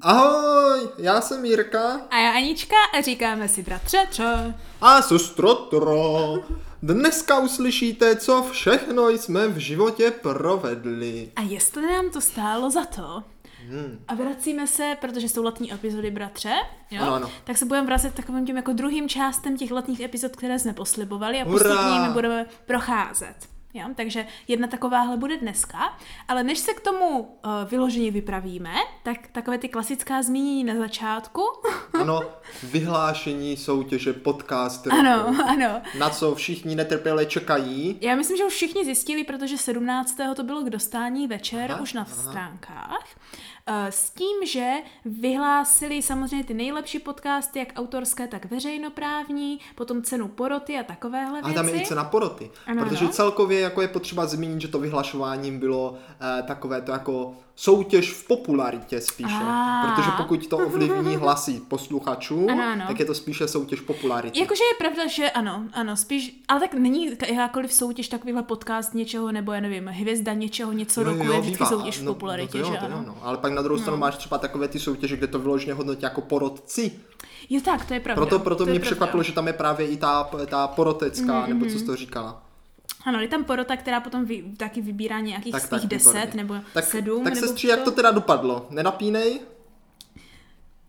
Ahoj, já jsem Jirka. A já Anička a říkáme si bratře tro. A sestro Tro. Dneska uslyšíte, co všechno jsme v životě provedli. A jestli nám to stálo za to, Hmm. A vracíme se, protože jsou letní epizody bratře, jo? Ano, ano. tak se budeme vracet takovým tím jako druhým částem těch letních epizod, které jsme poslibovali a postupně budeme procházet. Jo? Takže jedna takováhle bude dneska. Ale než se k tomu uh, vyloženě vypravíme, tak takové ty klasická zmínění na začátku. ano, vyhlášení soutěže podcast. Ano, ano. Na co všichni netrpěle čekají. Já myslím, že už všichni zjistili, protože 17. to bylo k dostání večer aha, už na aha. stránkách. Eh, s tím, že vyhlásili samozřejmě ty nejlepší podcasty, jak autorské, tak veřejnoprávní, potom cenu poroty a takovéhle věci. A tam je i cena poroty. Ano, protože ano. celkově jako je potřeba zmínit, že to vyhlašováním bylo eh, takové to jako soutěž v popularitě spíše. A. Protože pokud to ovlivní hlasy posluchačů, ano, ano. tak je to spíše soutěž popularity. Jakože je pravda, že ano, ano, spíš, ale tak není jakákoliv soutěž takovýhle podcast něčeho, nebo já nevím, hvězda něčeho, něco roku, je vždycky bývá. soutěž v no, popularitě, no, jo, že ano. Jo, no. Ale pak na druhou stranu no. máš třeba takové ty soutěže, kde to vyloženě hodnotí jako porodci. Jo tak, to je pravda. Proto, proto mě překvapilo, že tam je právě i ta, ta porotecká, mm-hmm. nebo co jsi to říkala. Ano, je tam porota, která potom vy, taky vybírá nějakých tak, svých tak, deset nebo tak, sedm. Tak nebo sestří, jak to teda dopadlo? Nenapínej?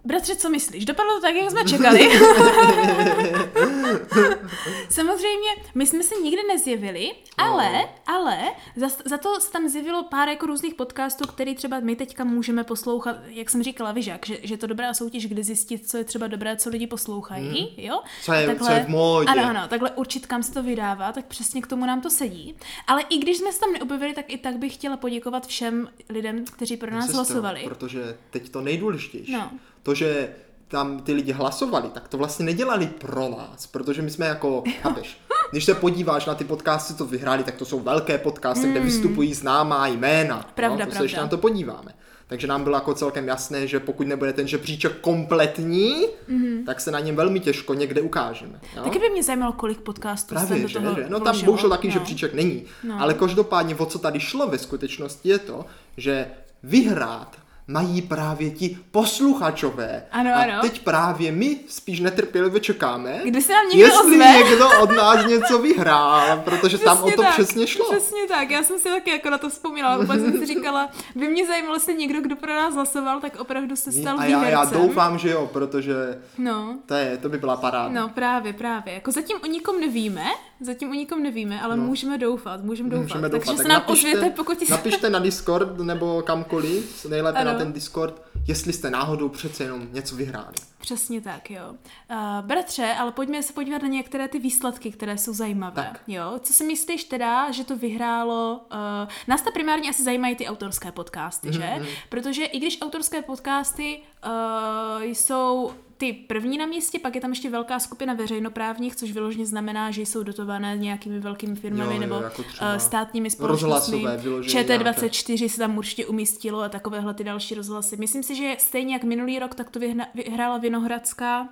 Bratře, co myslíš? Dopadlo to tak, jak jsme čekali. Samozřejmě, my jsme se nikdy nezjevili, ale, no. ale za, za to se tam zjevilo pár jako různých podcastů, který třeba my teďka můžeme poslouchat, jak jsem říkala, Vyžak, že, že to dobrá soutěž, kdy zjistit, co je třeba dobré, co lidi poslouchají, hmm. jo? Co je, takhle, co je v módě. Ano, ano, takhle určit, kam se to vydává, tak přesně k tomu nám to sedí. Ale i když jsme se tam neobjevili, tak i tak bych chtěla poděkovat všem lidem, kteří pro nás hlasovali. Protože teď to nejdůležitější. No to, že tam ty lidi hlasovali, tak to vlastně nedělali pro nás, protože my jsme jako, chápeš, když se podíváš na ty podcasty, co vyhráli, tak to jsou velké podcasty, mm. kde hmm. vystupují známá jména. Pravda, no, to pravda. se ještě na to podíváme. Takže nám bylo jako celkem jasné, že pokud nebude ten žebříček kompletní, mm-hmm. tak se na něm velmi těžko někde ukážeme. Jo? Taky by mě zajímalo, kolik podcastů Právě, do toho že? No tam bohužel taky no. žebříček není. No. Ale každopádně, o co tady šlo ve skutečnosti je to, že vyhrát mají právě ti posluchačové. Ano, a ano. teď právě my spíš netrpělivě čekáme, Kdy se nám někdo jestli ozve. někdo od nás něco vyhrál, protože přesně tam o to tak, přesně šlo. Přesně tak, já jsem si taky jako na to vzpomínala, vůbec jsem si říkala, by mě zajímalo, jestli někdo, kdo pro nás hlasoval, tak opravdu se stal a já, já doufám, že jo, protože no. to, je, to by byla paráda. No právě, právě. Jako zatím o nikom nevíme, zatím o nikom nevíme, ale no. můžeme doufat, můžeme doufat. Můžeme doufat. Takže tak se nám napište, ozvěte, pokud. Napište na Discord nebo kamkoliv, nejlépe ano. na ten Discord, jestli jste náhodou přece jenom něco vyhráli. Přesně tak, jo. Uh, bratře, ale pojďme se podívat na některé ty výsledky, které jsou zajímavé. Tak. Jo, co si myslíš teda, že to vyhrálo? Uh, nás ta primárně asi zajímají ty autorské podcasty, mm-hmm. že? Mhm. Protože i když autorské podcasty uh, jsou ty první na místě, pak je tam ještě velká skupina veřejnoprávních, což vyloženě znamená, že jsou dotované nějakými velkými firmami jo, nebo jako státními společnostmi. ČT24 se tam určitě umístilo a takovéhle ty další rozhlasy. Myslím si, že stejně jak minulý rok, tak to vyhrála Vinohradská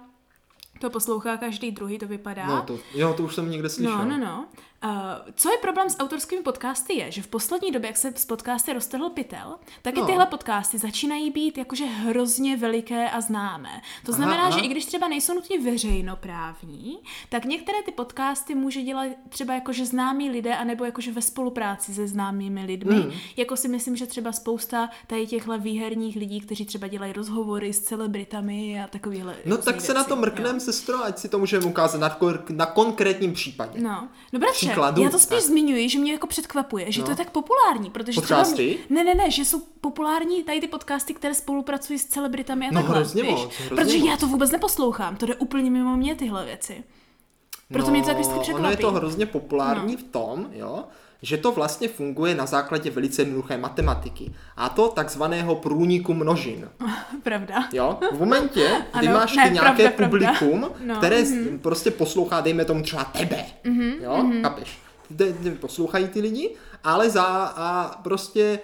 to poslouchá každý druhý, to vypadá. No to, jo, to už jsem někde slyšel. No, no, no. Uh, co je problém s autorskými podcasty je, že v poslední době, jak se z podcasty roztrhl pytel, tak no. i tyhle podcasty začínají být jakože hrozně veliké a známé. To znamená, aha, aha. že i když třeba nejsou nutně veřejnoprávní, tak některé ty podcasty může dělat třeba jakože známí lidé, anebo jakože ve spolupráci se známými lidmi. Mm. Jako si myslím, že třeba spousta tady těchhle výherních lidí, kteří třeba dělají rozhovory s celebritami a takovýhle. No tak se na to mrkneme, sestro, ať si to můžeme ukázat na, na konkrétním případě. No, no bratře, příkladu. Já to spíš tak. zmiňuji, že mě jako předkvapuje, že no. to je tak populární, protože Podcasty? třeba... Ne, ne, ne, že jsou populární tady ty podcasty, které spolupracují s celebritami a no, takhle, hrozně moc, hrozně Protože moc. já to vůbec neposlouchám, to jde úplně mimo mě tyhle věci. Proto no, mě to tak vždycky překvapí. Ono je to hrozně populární no. v tom, jo, že to vlastně funguje na základě velice jednoduché matematiky. A to takzvaného průniku množin. Pravda. Jo? V momentě, kdy ano, máš ne, nějaké pravda, publikum, pravda. No, které mm-hmm. prostě poslouchá, dejme tomu třeba tebe. Mm-hmm, jo? Mm-hmm. Ty, ty poslouchají ty lidi, ale za a prostě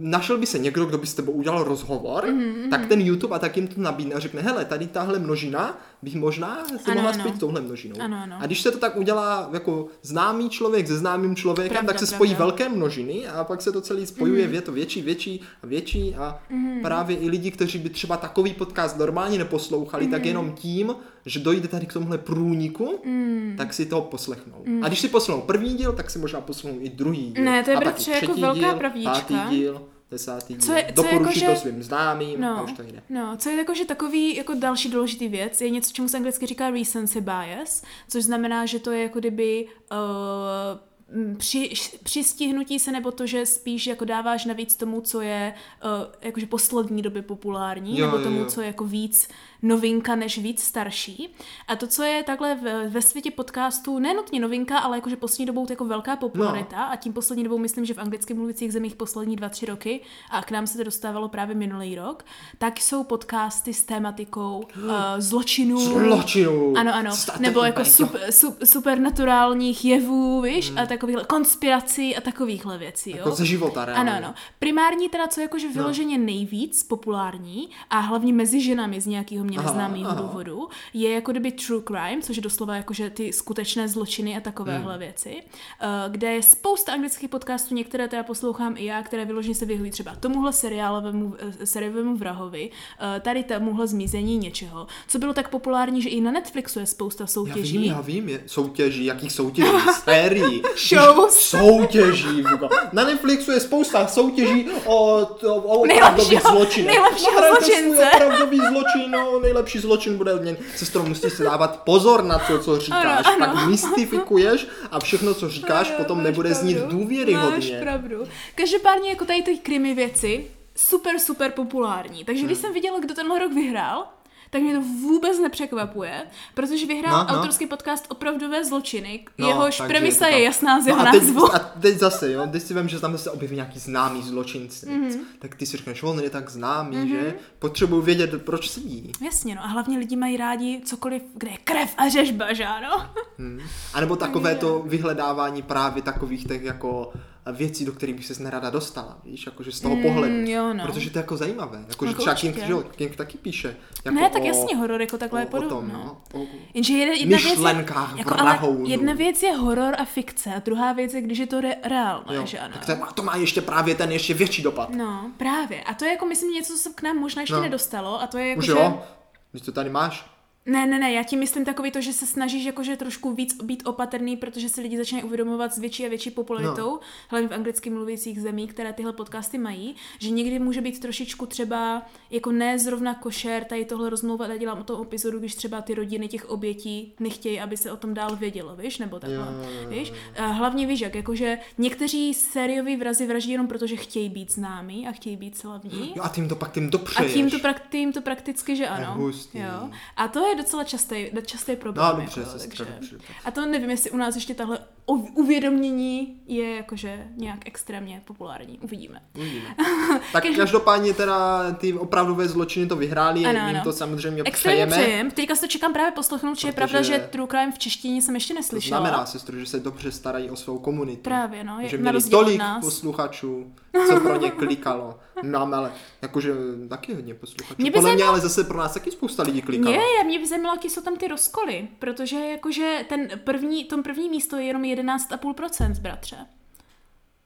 našel by se někdo, kdo by s tebou udělal rozhovor, mm-hmm. tak ten YouTube a tak jim to nabídne a řekne, hele, tady tahle množina bych možná si mohla spojit touhle množinou. Ano, ano. A když se to tak udělá jako známý člověk se známým člověkem, pravda, tak se spojí pravda. velké množiny a pak se to celý spojuje, mm-hmm. je to větší, větší a větší a mm-hmm. právě i lidi, kteří by třeba takový podcast normálně neposlouchali, mm-hmm. tak jenom tím, že dojde tady k tomuhle průniku, mm. tak si to poslechnou. Mm. A když si poslechnou první díl, tak si možná poslechnou i druhý díl. Ne, to je a bratře jako velká díl, pravdička. Pátý díl desátý díl. Co je, co Doporučí jako, to svým známým no, a už to jde. No, co je jako, že takový jako další důležitý věc, je něco, čemu se anglicky říká recency bias, což znamená, že to je jako kdyby uh, při, přistihnutí se nebo to, že spíš jako dáváš navíc tomu, co je uh, jakože poslední doby populární, jo, nebo tomu, jo, jo. co je jako víc novinka než víc starší. A to, co je takhle ve, světě podcastů, nenutně novinka, ale jakože poslední dobou to jako velká popularita no. a tím poslední dobou myslím, že v anglicky mluvících zemích poslední dva, tři roky a k nám se to dostávalo právě minulý rok, tak jsou podcasty s tématikou uh, zločinů. Zločinů. Ano, ano. Nebo jako super, super, supernaturálních jevů, víš, hmm. a takových konspirací a takovýchhle věcí. Jako jo? ze života, reálně. Ano, ano. Primární teda, co jakože no. vyloženě no. nejvíc populární a hlavně mezi ženami z nějakého mě neznámého důvodu, je jako kdyby true crime, což je doslova jakože ty skutečné zločiny a takovéhle hmm. věci, uh, kde je spousta anglických podcastů, některé teda poslouchám i já, které vyloženě se vyhoví třeba tomuhle seriálovému, eh, seriálovému vrahovi, uh, tady tomuhle zmizení něčeho, co bylo tak populární, že i na Netflixu je spousta soutěží. Já vím, já vím, je soutěží, jakých soutěží, sérií, shows, soutěží, na Netflixu je spousta soutěží o, o, o opravdových zločinech. Nejlepšího no, zločince. Opravdový zločin, no, nejlepší zločin bude odměn. Sestro, musíš si dávat pozor na to, co říkáš. Ano, ano. Pak mystifikuješ a všechno, co říkáš, ano, potom nebude pravdu. znít důvěryhodně. Máš pravdu. Každopádně jako tady ty krimi věci, super, super populární. Takže hmm. když jsem viděla, kdo tenhle rok vyhrál, tak mě to vůbec nepřekvapuje, protože vyhrál no, no. autorský podcast Opravdové zločiny, no, jehož premisa je, je jasná z jeho no a teď, názvu. A teď zase, jo, když si vím, že tam se objeví nějaký známý zločinci, mm-hmm. tak ty si řekneš, on je tak známý, mm-hmm. že potřebuji vědět, proč sedí. Jasně, no a hlavně lidi mají rádi cokoliv, kde je krev a řežba, že ano? Hmm. A nebo takové to vyhledávání právě takových těch jako věcí, do kterých bych se nerada dostala, víš, jakože z toho mm, pohledu. Jo, no. Protože to je jako zajímavé. Jako, no, že třeba King, že, King taky píše. Jako ne, tak o, jasně, horor jako takhle o, je podobný. O tom, no. no. O Jenže jedna, jedna věc je, jako, ale jedna věc je horor a fikce a druhá věc je, když je to re, reálné, jo, že ano. Tak to, má, to má ještě právě ten ještě větší dopad. No, právě. A to je jako, myslím, něco, co se k nám možná ještě no. nedostalo a to je jako, Už že... jo? Když to tady máš? Ne, ne, ne, já ti myslím takový to, že se snažíš jakože trošku víc být opatrný, protože si lidi začínají uvědomovat s větší a větší popularitou, no. hlavně v anglicky mluvících zemí, které tyhle podcasty mají, že někdy může být trošičku třeba jako ne zrovna košer tady tohle rozmlouvat a dělám o tom epizodu, když třeba ty rodiny těch obětí nechtějí, aby se o tom dál vědělo, víš, nebo takhle, jo, víš. A hlavně víš, jak jakože někteří sérioví vrazy vraždí jenom proto, že chtějí být známí a chtějí být slavní. Jo, a tím to pak tím dopřeješ. A tím to, prak, tím to prakticky, že ano. Jo. A to je docela častý, častý problém. No, dobře, jako, takže... dobře, dobře. A to nevím, jestli u nás ještě tahle uvědomění je jakože nějak extrémně populární. Uvidíme. Uvidíme. tak každopádně teda ty opravdové zločiny to vyhráli, ano, jim ano. to samozřejmě Extrémně přejeme. přejem. Teďka se to čekám právě poslechnout, že je pravda, že True Crime v češtině jsem ještě neslyšela. To znamená, sestru, že se dobře starají o svou komunitu. Právě, no. Je, že měli tolik posluchačů, co pro ně klikalo. No, ale jakože taky hodně posluchačů. Mě by Podle zajímalo... mě ale zase pro nás taky spousta lidí klikalo. Je, mě by zajímalo, jaký jsou tam ty rozkoly, protože jakože ten první, tom první místo je jenom 11,5%, bratře.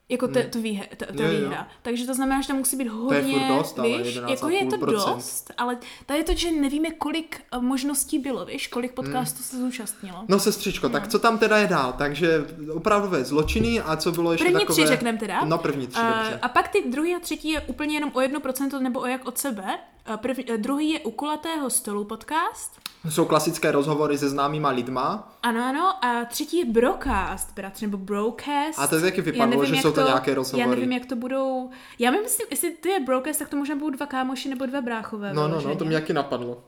Jako to, to, výhe, to, to výhra. Jo. Takže to znamená, že tam musí být hodně, to je dost, víš, jako je to dost, ale tady je to, že nevíme, kolik eh, možností bylo, víš, kolik podcastů hmm. se zúčastnilo. No sestřičko, no. tak co tam teda je dál? Takže opravdové zločiny a co bylo ještě první takové... tři řekneme teda. No první tři, uh, A pak ty druhý a třetí je úplně jenom o jedno procento nebo o jak od sebe. Prv, druhý je u kulatého stolu podcast. Jsou klasické rozhovory se známýma lidma. Ano, ano. A třetí je Brocast, bratře, nebo Brocast. A to taky vypadlo, nevím, že jsou to, to nějaké rozhovory. Já nevím, jak to budou... Já myslím, jestli to je Brocast, tak to možná budou dva kámoši nebo dva bráchové. No, no, no, to mě jaký napadlo.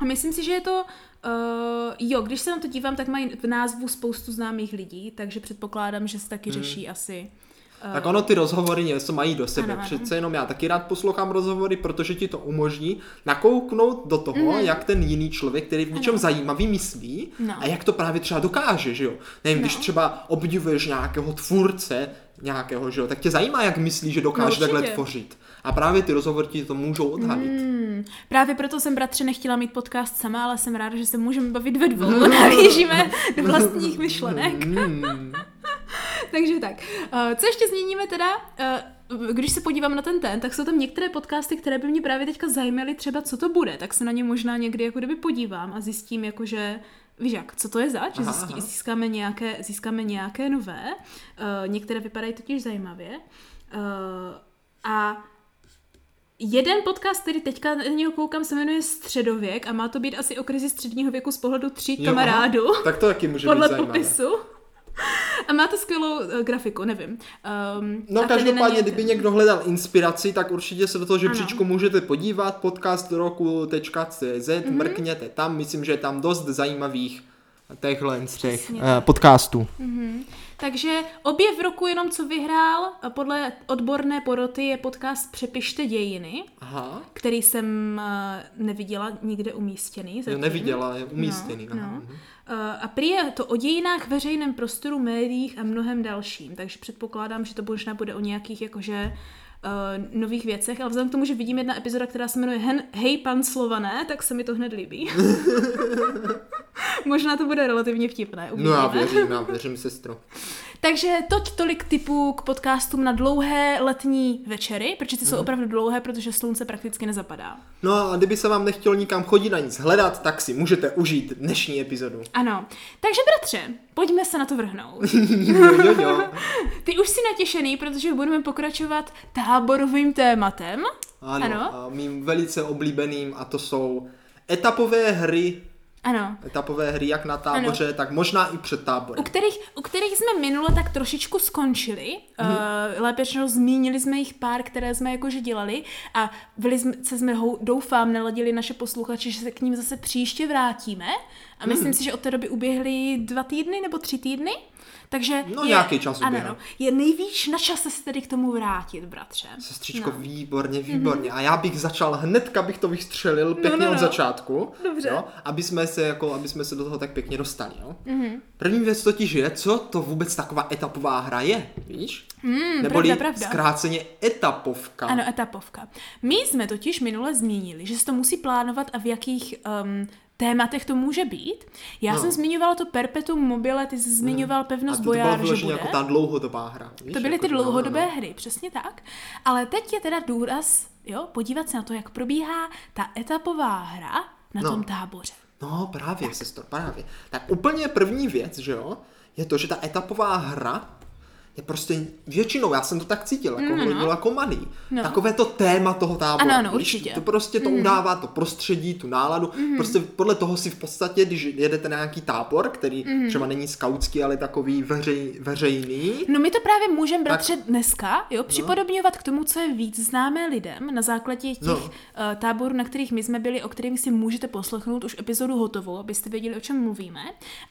A myslím si, že je to... Uh, jo, když se na to dívám, tak mají v názvu spoustu známých lidí, takže předpokládám, že se taky hmm. řeší asi Tak ono ty rozhovory něco mají do sebe. Ano, Přece jenom já taky rád poslouchám rozhovory, protože ti to umožní nakouknout do toho, mm. jak ten jiný člověk, který v něčem ano. zajímavý myslí no. a jak to právě třeba dokáže, že jo. Nevím, no. když třeba obdivuješ nějakého tvůrce, nějakého, že jo, tak tě zajímá, jak myslí, že dokáže no, takhle tvořit. A právě ty rozhovory ti to můžou odhalit. Mm, právě proto jsem bratře nechtěla mít podcast sama, ale jsem ráda, že se můžeme bavit ve dvou. Navížíme do vlastních myšlenek. Mm. Takže tak. Uh, co ještě změníme teda? Uh, když se podívám na ten ten, tak jsou tam některé podcasty, které by mě právě teďka zajímaly třeba, co to bude, tak se na ně možná někdy jako kdyby podívám a zjistím jakože Víš jak, co to je zač? Že získáme, nějaké, získáme nějaké nové. Uh, některé vypadají totiž zajímavě. Uh, a Jeden podcast, který teďka na něho koukám, se jmenuje Středověk a má to být asi o krizi středního věku z pohledu tří jo, kamarádů. Tak to taky může podle být zajímavé. popisu. A má to skvělou uh, grafiku, nevím. Um, no každopádně, kdyby někdo hledal inspiraci, tak určitě se do toho žebříčku můžete podívat, podcast roku.cz, mm-hmm. mrkněte tam, myslím, že je tam dost zajímavých těchhle z těch uh, podcastů. Mm-hmm. Takže objev roku jenom co vyhrál, podle odborné poroty je podcast Přepište dějiny, Aha. který jsem uh, neviděla nikde umístěný. Zatím. Jo, neviděla, je umístěný. No, no. Uh, a prý je to o dějinách, veřejném prostoru, médiích a mnohem dalším, takže předpokládám, že to možná bude o nějakých jakože uh, nových věcech, ale vzhledem k tomu, že vidím jedna epizoda, která se jmenuje Hen, Hej pan Slované, tak se mi to hned líbí. Možná to bude relativně vtipné. Uvidíme. No já věřím, já věřím, sestro. Takže toť tolik typů k podcastům na dlouhé letní večery, protože ty jsou mhm. opravdu dlouhé, protože slunce prakticky nezapadá. No a kdyby se vám nechtělo nikam chodit a nic hledat, tak si můžete užít dnešní epizodu. Ano. Takže bratře, pojďme se na to vrhnout. jo, jo, jo. Ty už jsi natěšený, protože budeme pokračovat táborovým tématem. Ano, ano. A mým velice oblíbeným a to jsou etapové hry ano. etapové hry, jak na táboře, ano. tak možná i před táborem. U kterých, u kterých jsme minule tak trošičku skončili, mm. uh, lépe řečeno zmínili jsme jich pár, které jsme jakože dělali a velice jsme, doufám, naladili naše posluchače, že se k ním zase příště vrátíme a myslím mm. si, že od té doby uběhly dva týdny nebo tři týdny. Takže no je, nějaký čas ano, no, je nejvíc na čase se tedy k tomu vrátit, bratře. Sestřičko, no. výborně, výborně. Mm-hmm. A já bych začal hnedka bych to vystřelil no, pěkně no, no, od začátku. Dobře. Jo, aby jsme se jako, aby jsme se do toho tak pěkně dostali. Jo. Mm-hmm. První věc totiž je, co to vůbec taková etapová hra je, víš? Mm, Neboli pravda, pravda. zkráceně etapovka. Ano, etapovka. My jsme totiž minule zmínili, že se to musí plánovat a v jakých um, tématech to může být. Já no. jsem zmiňovala to Perpetuum mobile, ty jsi zmiňoval hmm. pevnost bojára, že bude. jako ta dlouhodobá hra. Víš, to byly jako ty dlouhodobé no, no. hry, přesně tak. Ale teď je teda důraz, jo, podívat se na to, jak probíhá ta etapová hra na no. tom táboře. No právě, tak. sestro, právě. Tak úplně první věc, že jo, je to, že ta etapová hra je prostě většinou, já jsem to tak cítil, jako mm, no. jako malý. No. Takové to téma toho tábora. Ano, ano, určitě. To prostě to mm. udává to prostředí, tu náladu. Mm. Prostě podle toho si v podstatě, když jedete na nějaký tábor, který mm. třeba není skautský, ale takový veřej, veřejný. No my to právě můžeme, bratře, tak... dneska, jo, no. připodobňovat no. k tomu, co je víc známé lidem na základě těch no. uh, táborů, na kterých my jsme byli, o kterých si můžete poslechnout už epizodu hotovou, abyste věděli, o čem mluvíme.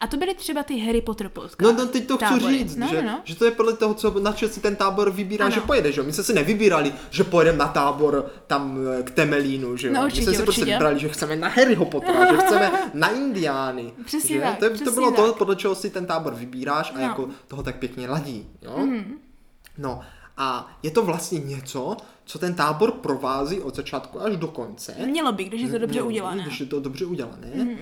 A to byly třeba ty Harry Potter podcast. No, no teď to tábory. chci říct, no, že, no. že to je podle toho, co na si ten tábor vybírá, ano. že pojede, že jo? My jsme si nevybírali, že pojedeme na tábor tam eh, k Temelínu, že jo? No, určitě, My jsme si prostě vybrali, že chceme na Harryho Pottera, že chceme na Indiány. Přesně že? tak, to, přesně to bylo tak. to, podle čeho si ten tábor vybíráš a no. jako toho tak pěkně ladí, jo? Mm. No a je to vlastně něco, co ten tábor provází od začátku až do konce. Mělo by, když je to dobře udělané. Když je to dobře udělané. Mm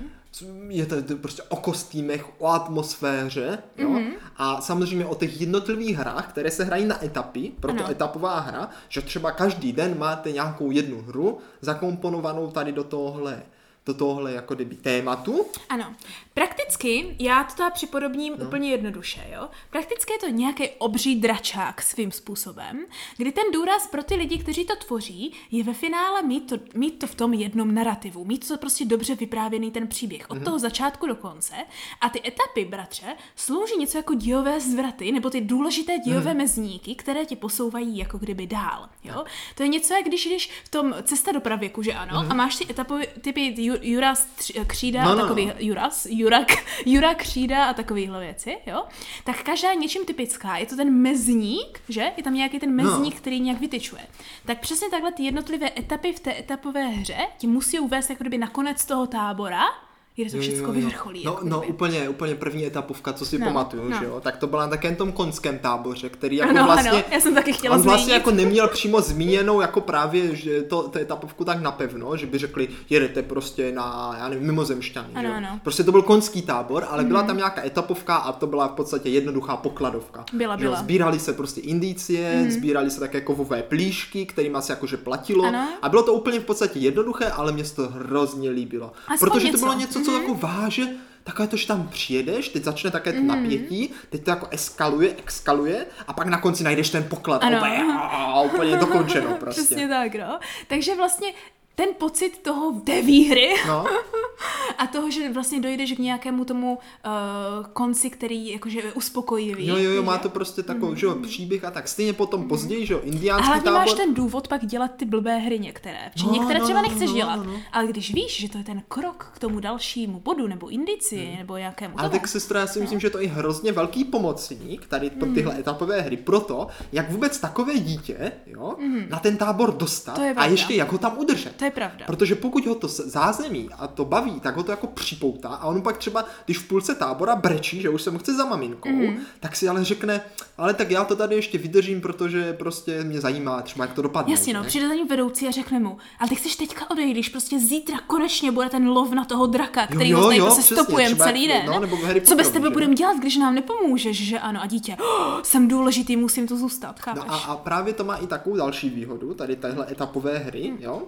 je to, to prostě o kostýmech, o atmosféře, jo? Mm-hmm. A samozřejmě o těch jednotlivých hrách, které se hrají na etapy, proto ano. etapová hra, že třeba každý den máte nějakou jednu hru zakomponovanou tady do tohle do tohle jako kdyby tématu. Ano. Prakticky, já to teda připodobním no. úplně jednoduše, jo. Prakticky je to nějaký obří dračák svým způsobem, kdy ten důraz pro ty lidi, kteří to tvoří, je ve finále mít to, mít to v tom jednom narrativu, mít to prostě dobře vyprávěný ten příběh, od mm-hmm. toho začátku do konce. A ty etapy, bratře, slouží něco jako dílové zvraty, nebo ty důležité dílové mm. mezníky, které ti posouvají jako kdyby dál, jo. To je něco, jak když jdeš v tom cesta do pravěku, že ano, mm. a máš ty etapové, typy Juras Křída no, no, takový, no. Juras, Jurak, Jura Křída a takovýhle věci, jo, tak každá něčím typická. Je to ten mezník, že? Je tam nějaký ten mezník, no. který nějak vytyčuje. Tak přesně takhle ty jednotlivé etapy v té etapové hře ti musí uvést jako kdyby na konec toho tábora, kde to všechno vyvrcholí. No, jako no úplně, úplně první etapovka, co si no, pamatuju, no. že jo? Tak to byla na takém tom konském táboře, který jako ano, vlastně... Ano, já jsem taky chtěla On zmínit. vlastně jako neměl přímo zmíněnou jako právě, že to, to etapovku tak napevno, že by řekli, jedete prostě na, já nevím, mimozemšťany, ano, že Ano. Prostě to byl konský tábor, ale byla mhm. tam nějaká etapovka a to byla v podstatě jednoduchá pokladovka. Byla, byla. Sbírali se prostě indicie, mm-hmm. sbírali se také kovové plíšky, kterým asi jakože platilo ano. a bylo to úplně v podstatě jednoduché, ale mě se to hrozně líbilo. Aspoň protože něco. to bylo něco, co mm-hmm. jako váže že takové to, že tam přijedeš, teď začne také to mm. napětí, teď to jako eskaluje, exkaluje a pak na konci najdeš ten poklad. Ano. Úplně, a, úplně dokončeno prostě. Přesně tak, no. Takže vlastně ten pocit toho té výhry no. a toho, že vlastně dojdeš k nějakému tomu uh, konci, který jakože je uspokojivý. Jo, jo, jo, má to prostě takový, mm. že jo, příběh a tak. Stejně potom mm. později, že jo, indiánský hlavně tábor. máš ten důvod pak dělat ty blbé hry některé. Či no, některé no, třeba no, nechceš no, dělat, no, no. ale když víš, že to je ten krok k tomu dalšímu bodu, nebo indici, mm. nebo nějakému Ale tak sestra, já si myslím, no. že to je hrozně velký pomocník, tady to, mm. tyhle etapové hry, proto, jak vůbec takové dítě, jo, mm. na ten tábor dostat a ještě jak ho tam udržet. To je pravda. Protože pokud ho to zázemí a to baví, tak ho to jako připoutá a on pak třeba, když v půlce tábora brečí, že už se mu chce za maminkou, mm. tak si ale řekne, ale tak já to tady ještě vydržím, protože prostě mě zajímá třeba, jak to dopadne. Jasně, no, přijde za ním vedoucí a řekne mu, ale ty chceš teďka odejít, když prostě zítra konečně bude ten lov na toho draka, který jo, jo, ho tady prostě stopujem celý den. No, nebo Co bez tebe budeme dělat, když nám nepomůžeš, že ano? A dítě, oh, jsem důležitý, musím to zůstat, chápeš? No a, a právě to má i takovou další výhodu, tady tahle etapové hry, mm. jo?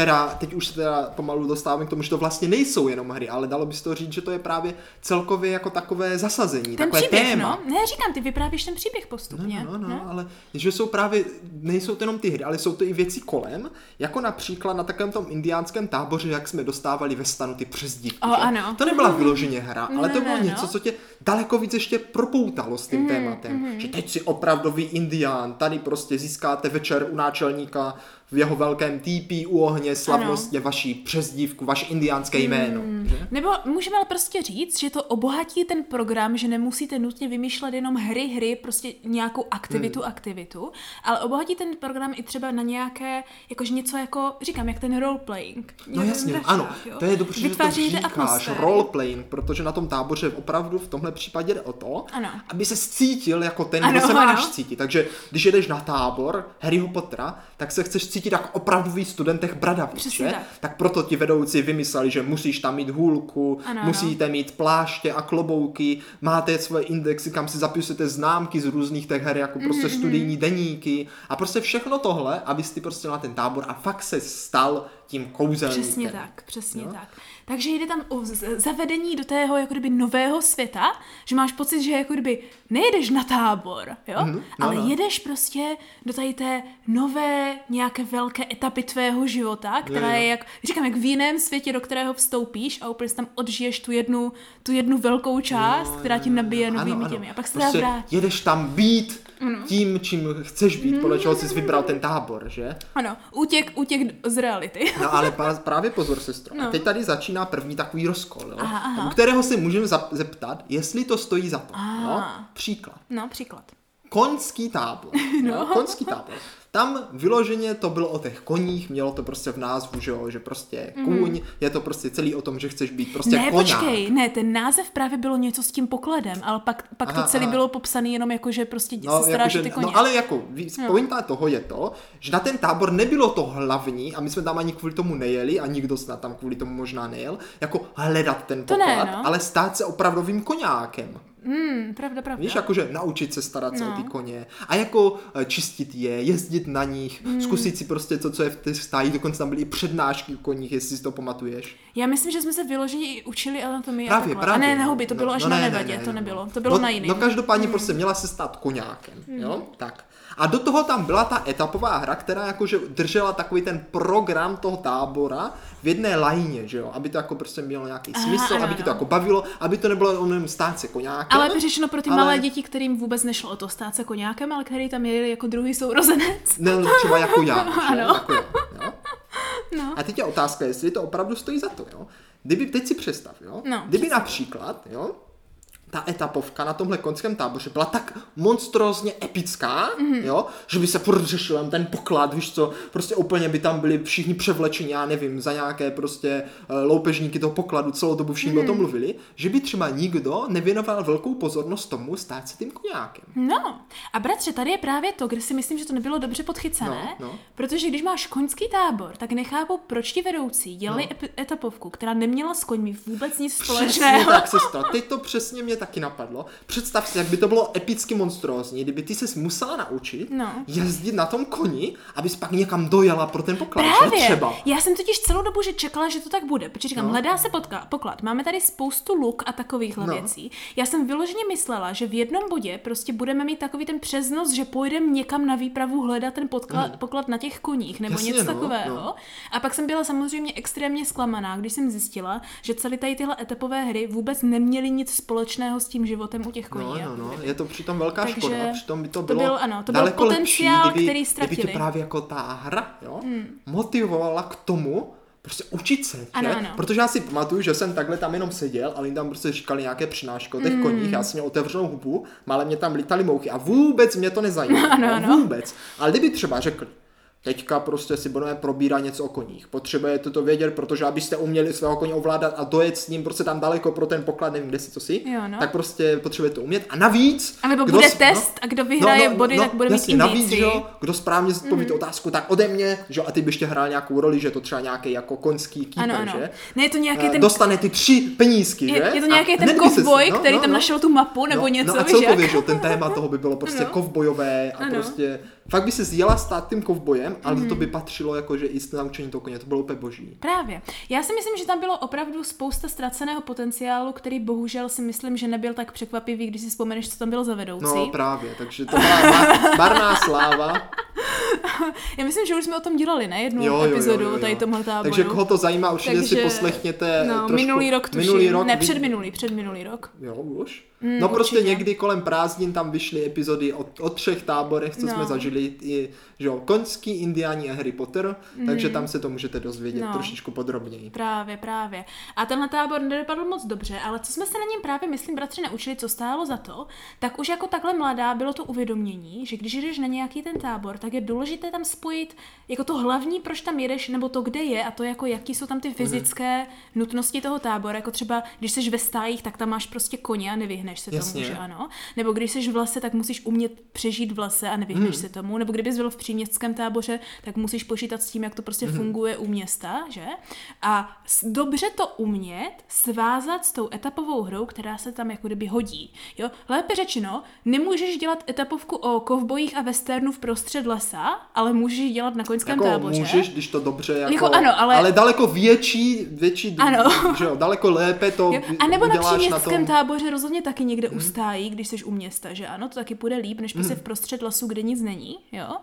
Která teď už se teda pomalu dostáváme k tomu, že to vlastně nejsou jenom hry, ale dalo by se to říct, že to je právě celkově jako takové zasazení, ten takové příběh, téma. No? Ne, říkám, ty vyprávíš ten příběh postupně. No, no, no, no, ale že jsou právě, nejsou to jenom ty hry, ale jsou to i věci kolem, jako například na takovém tom indiánském táboře, jak jsme dostávali ve stanu ty přezdívky. Oh, ano. To nebyla vyloženě hra, ale to bylo no, něco, co tě daleko víc ještě propoutalo s tím mm, tématem. Mm. Že teď si opravdový indián, tady prostě získáte večer u náčelníka v jeho velkém týpí u ohně slavnostně ano. vaší přezdívku, vaše indiánské hmm. jméno. Hmm. Že? Nebo můžeme ale prostě říct, že to obohatí ten program, že nemusíte nutně vymýšlet jenom hry, hry, prostě nějakou aktivitu, hmm. aktivitu, ale obohatí ten program i třeba na nějaké, jakože něco jako, říkám, jak ten roleplaying. No jasně, ano, jo? to je dobře, že to říkáš, roleplaying, protože na tom táboře opravdu v tomhle případě jde o to, ano. aby se cítil jako ten, ano, kdo se máš cítit. Takže když jedeš na tábor Harryho Pottera, tak se chceš cítit jako opravdový studentech bradaví, že? Tak. tak proto ti vedoucí vymysleli, že musíš tam mít hůlku, ano, musíte ano. mít pláště a klobouky, máte svoje indexy, kam si zapisujete známky z různých těch her, jako prostě mm-hmm. studijní deníky a prostě všechno tohle, abyste prostě na ten tábor a fakt se stal tím kouzelníkem. Přesně tak, přesně jo? tak. Takže jde tam o zavedení do tého jako kdyby nového světa, že máš pocit, že jako kdyby nejedeš na tábor, jo? Mm, no, ale no. jedeš prostě do tady té nové nějaké velké etapy tvého života, která je, je jak, říkám, jak v jiném světě, do kterého vstoupíš a úplně tam odžiješ tu jednu, tu jednu velkou část, jo, která ti nabije novými těmi a pak se prostě vrátíš. Jedeš tam být mm. tím, čím chceš být, mm. podle čeho jsi vybral ten tábor, že? Ano, útěk, útěk z reality. no ale právě pozor, sestro. No. A teď tady začíná první takový rozkol, jo? Aha, aha. u kterého se můžeme zeptat, jestli to stojí za to. No? Příklad. No, příklad. Koňský tábor. no. Jo? Koňský tábor. Tam vyloženě to bylo o těch koních, mělo to prostě v názvu, že, jo, že prostě mhm. kůň, mm. je to prostě celý o tom, že chceš být prostě Ne, koňák. počkej, ne, ten název právě bylo něco s tím pokladem, ale pak, pak aha, to celé aha. bylo popsané jenom jako, že prostě no, se staráš jako, ty koně. No ale jako, no. pointa toho je to, že na ten tábor nebylo to hlavní a my jsme tam ani kvůli tomu nejeli a nikdo snad tam kvůli tomu možná nejel, jako hledat ten poklad, ne, no. ale stát se opravdovým koňákem. Hmm, pravda, pravda. Víš, jakože naučit se starat se no. o ty koně a jako eh, čistit je, jezdit na nich, hmm. zkusit si prostě to, co je v té stáji, dokonce tam byly i přednášky o koních, jestli si to pamatuješ. Já myslím, že jsme se vyloženě i učili anatomii právě, a právě. A ne na huby, to bylo no, až no, na ne, nevadě, ne, ne, to nebylo, to bylo no, na jiném. No každopádně hmm. prostě měla se stát koňákem, hmm. jo, tak. A do toho tam byla ta etapová hra, která jakože držela takový ten program toho tábora v jedné lajně, že jo, aby to jako prostě mělo nějaký Aha, smysl, ano, aby ti to jako bavilo, aby to nebylo jenom stát se koňákem. Ale řešeno pro ty ale... malé děti, kterým vůbec nešlo o to stát se koňákem, ale který tam jeli jako druhý sourozenec. Ne, třeba jako já? Ano. Jako já, jo? No. A teď je otázka, jestli to opravdu stojí za to, jo. Kdyby, teď si představ, jo. No, Kdyby například, jo, ta etapovka na tomhle konském táboře byla tak monstrózně epická, mm-hmm. jo, že by se furt řešil ten poklad, víš co, prostě úplně by tam byli všichni převlečeni, já nevím, za nějaké prostě uh, loupežníky toho pokladu, celou dobu všichni mm-hmm. o tom mhm. mluvili, že by třeba nikdo nevěnoval velkou pozornost tomu stát si tím koněákem. No, a bratře, tady je právě to, kde si myslím, že to nebylo dobře podchycené, no, no. protože když máš koňský tábor, tak nechápu, proč ti vedoucí dělali no. etapovku, která neměla s koňmi vůbec nic společného. tak, sestra, teď to přesně mě taky napadlo. Představ si, jak by to bylo epicky monstrózní, kdyby ty se musela naučit no. jezdit na tom koni, abys pak někam dojela pro ten poklad. Právě. Třeba. Já jsem totiž celou dobu že čekala, že to tak bude, protože říkám, no. hledá se podka- poklad. Máme tady spoustu luk a takovýchhle no. věcí. Já jsem vyloženě myslela, že v jednom bodě prostě budeme mít takový ten přeznos, že pojedeme někam na výpravu hledat ten podklad, mm. poklad na těch koních nebo Jasně, něco no, takového. No. A pak jsem byla samozřejmě extrémně zklamaná, když jsem zjistila, že celé tady tyhle etapové hry vůbec neměly nic společného společného s tím životem u těch koní. No, no, no. je to přitom velká Takže škoda. Přitom by to, to bylo byl, ano, to byl potenciál, lepší, kdyby, který ztratili. Kdyby tě právě jako ta hra jo, hmm. motivovala k tomu, prostě učit se, ano, že? Ano. Protože já si pamatuju, že jsem takhle tam jenom seděl a oni tam prostě říkali nějaké přinášky o těch mm. koních, já jsem měl otevřenou hubu, ale mě tam lítaly mouchy a vůbec mě to nezajímalo. Ano, ano. Vůbec. Ale kdyby třeba řekl, Teďka prostě si budeme probírat něco o koních. Potřebujete to vědět, protože abyste uměli svého koně ovládat a dojet s ním prostě tam daleko pro ten poklad, nevím, kde si to si, jo, no. tak prostě potřebujete to umět. A navíc... A nebo bude test no, a kdo vyhraje no, no, body, no, tak bude jasně, mít navíc, jo, kdo správně zodpoví mm. otázku, tak ode mě, že a ty byste hrál nějakou roli, že to třeba nějaký jako konský keeper, ano, ano. že? Ne, je to nějaký uh, ten... Dostane ty tři penízky, je, že? Je to nějaký ten kovboj, no, který no, tam no, našel tu mapu nebo no, něco, no a celkově, že ten téma toho by bylo prostě kovbojové a prostě fakt by se zjela stát tím kovbojem, ale mm. to by patřilo jakože i s naučení toho koně, to bylo úplně boží. Právě. Já si myslím, že tam bylo opravdu spousta ztraceného potenciálu, který bohužel si myslím, že nebyl tak překvapivý, když si vzpomeneš, co tam bylo za vedoucí. No právě, takže to byla marná sláva. Já myslím, že už jsme o tom dělali, ne? Jednu jo, jo, epizodu jo, jo, jo. tady tomhle táboru. Takže koho to zajímá, určitě takže, si poslechněte no, trošku. minulý rok tuším. Minulý rok, ne, předminulý, předminulý rok. Jo, už? Mm, no prostě určitě. někdy kolem prázdnin tam vyšly epizody o, o třech táborech, co no. jsme zažili, i, že jo, Koňský, Indiáni a Harry Potter, mm. takže tam se to můžete dozvědět no. trošičku podrobněji. Právě, právě. A tenhle tábor nedopadl moc dobře, ale co jsme se na něm právě, myslím, bratři, naučili, co stálo za to, tak už jako takhle mladá bylo to uvědomění, že když jdeš na nějaký ten tábor, tak je důležité tam spojit jako to hlavní, proč tam jedeš, nebo to, kde je, a to jako jaký jsou tam ty fyzické mm. nutnosti toho tábora, jako třeba, když jsi ve stájích, tak tam máš prostě koně a nevyhneš nevyhneš se Jasně. tomu, že ano. Nebo když jsi v lese, tak musíš umět přežít v lese a nevyhneš mm. se tomu. Nebo kdybys byl v příměstském táboře, tak musíš počítat s tím, jak to prostě mm. funguje u města, že? A dobře to umět svázat s tou etapovou hrou, která se tam jako kdyby hodí. Jo? Lépe řečeno, nemůžeš dělat etapovku o kovbojích a westernu v prostřed lesa, ale můžeš dělat na koňském jako táboře. Můžeš, když to dobře jako, jako ano, ale... ale daleko větší, větší ano. Že jo, daleko lépe to jo. A nebo na příměstském tom... táboře rozhodně taky někde mm. ustájí, když jsi u města, že ano, to taky půjde líp, než prostě mm. v prostřed lasu, kde nic není, jo.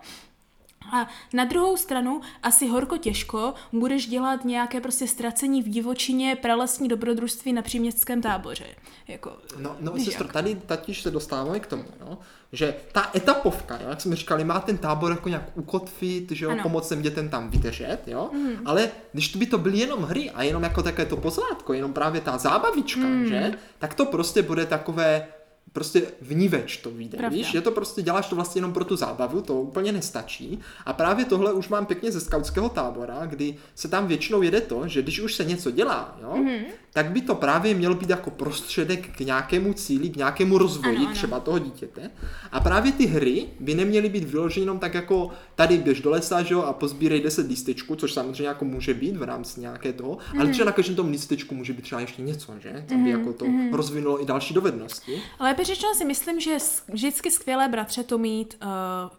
A na druhou stranu asi horko těžko budeš dělat nějaké prostě ztracení v divočině pralesní dobrodružství na příměstském táboře. Jako, no, no sestro, tady tatiž se dostáváme k tomu, no, že ta etapovka, jo, jak jsme říkali, má ten tábor jako nějak ukotvit, že jo, pomoct těm dětem tam vydržet, jo, mm. ale když by to byly jenom hry a jenom jako také to pozlátko, jenom právě ta zábavička, mm. že, tak to prostě bude takové prostě vníveč to vyjde, Pravda. víš? Je to prostě, děláš to vlastně jenom pro tu zábavu, to úplně nestačí. A právě tohle už mám pěkně ze skautského tábora, kdy se tam většinou jede to, že když už se něco dělá, jo, mm-hmm. tak by to právě mělo být jako prostředek k nějakému cíli, k nějakému rozvoji ano, třeba ano. toho dítěte. A právě ty hry by neměly být vyloženy jenom tak jako tady jdeš do lesa, že jo, a pozbírej 10 lístečků, což samozřejmě jako může být v rámci nějaké toho, mm-hmm. ale mhm. třeba na každém tom lístečku může být třeba ještě něco, že? Tam by mm-hmm. jako to mm-hmm. rozvinulo i další dovednosti. Ale řečeno si myslím, že je vždycky skvělé bratře to mít uh,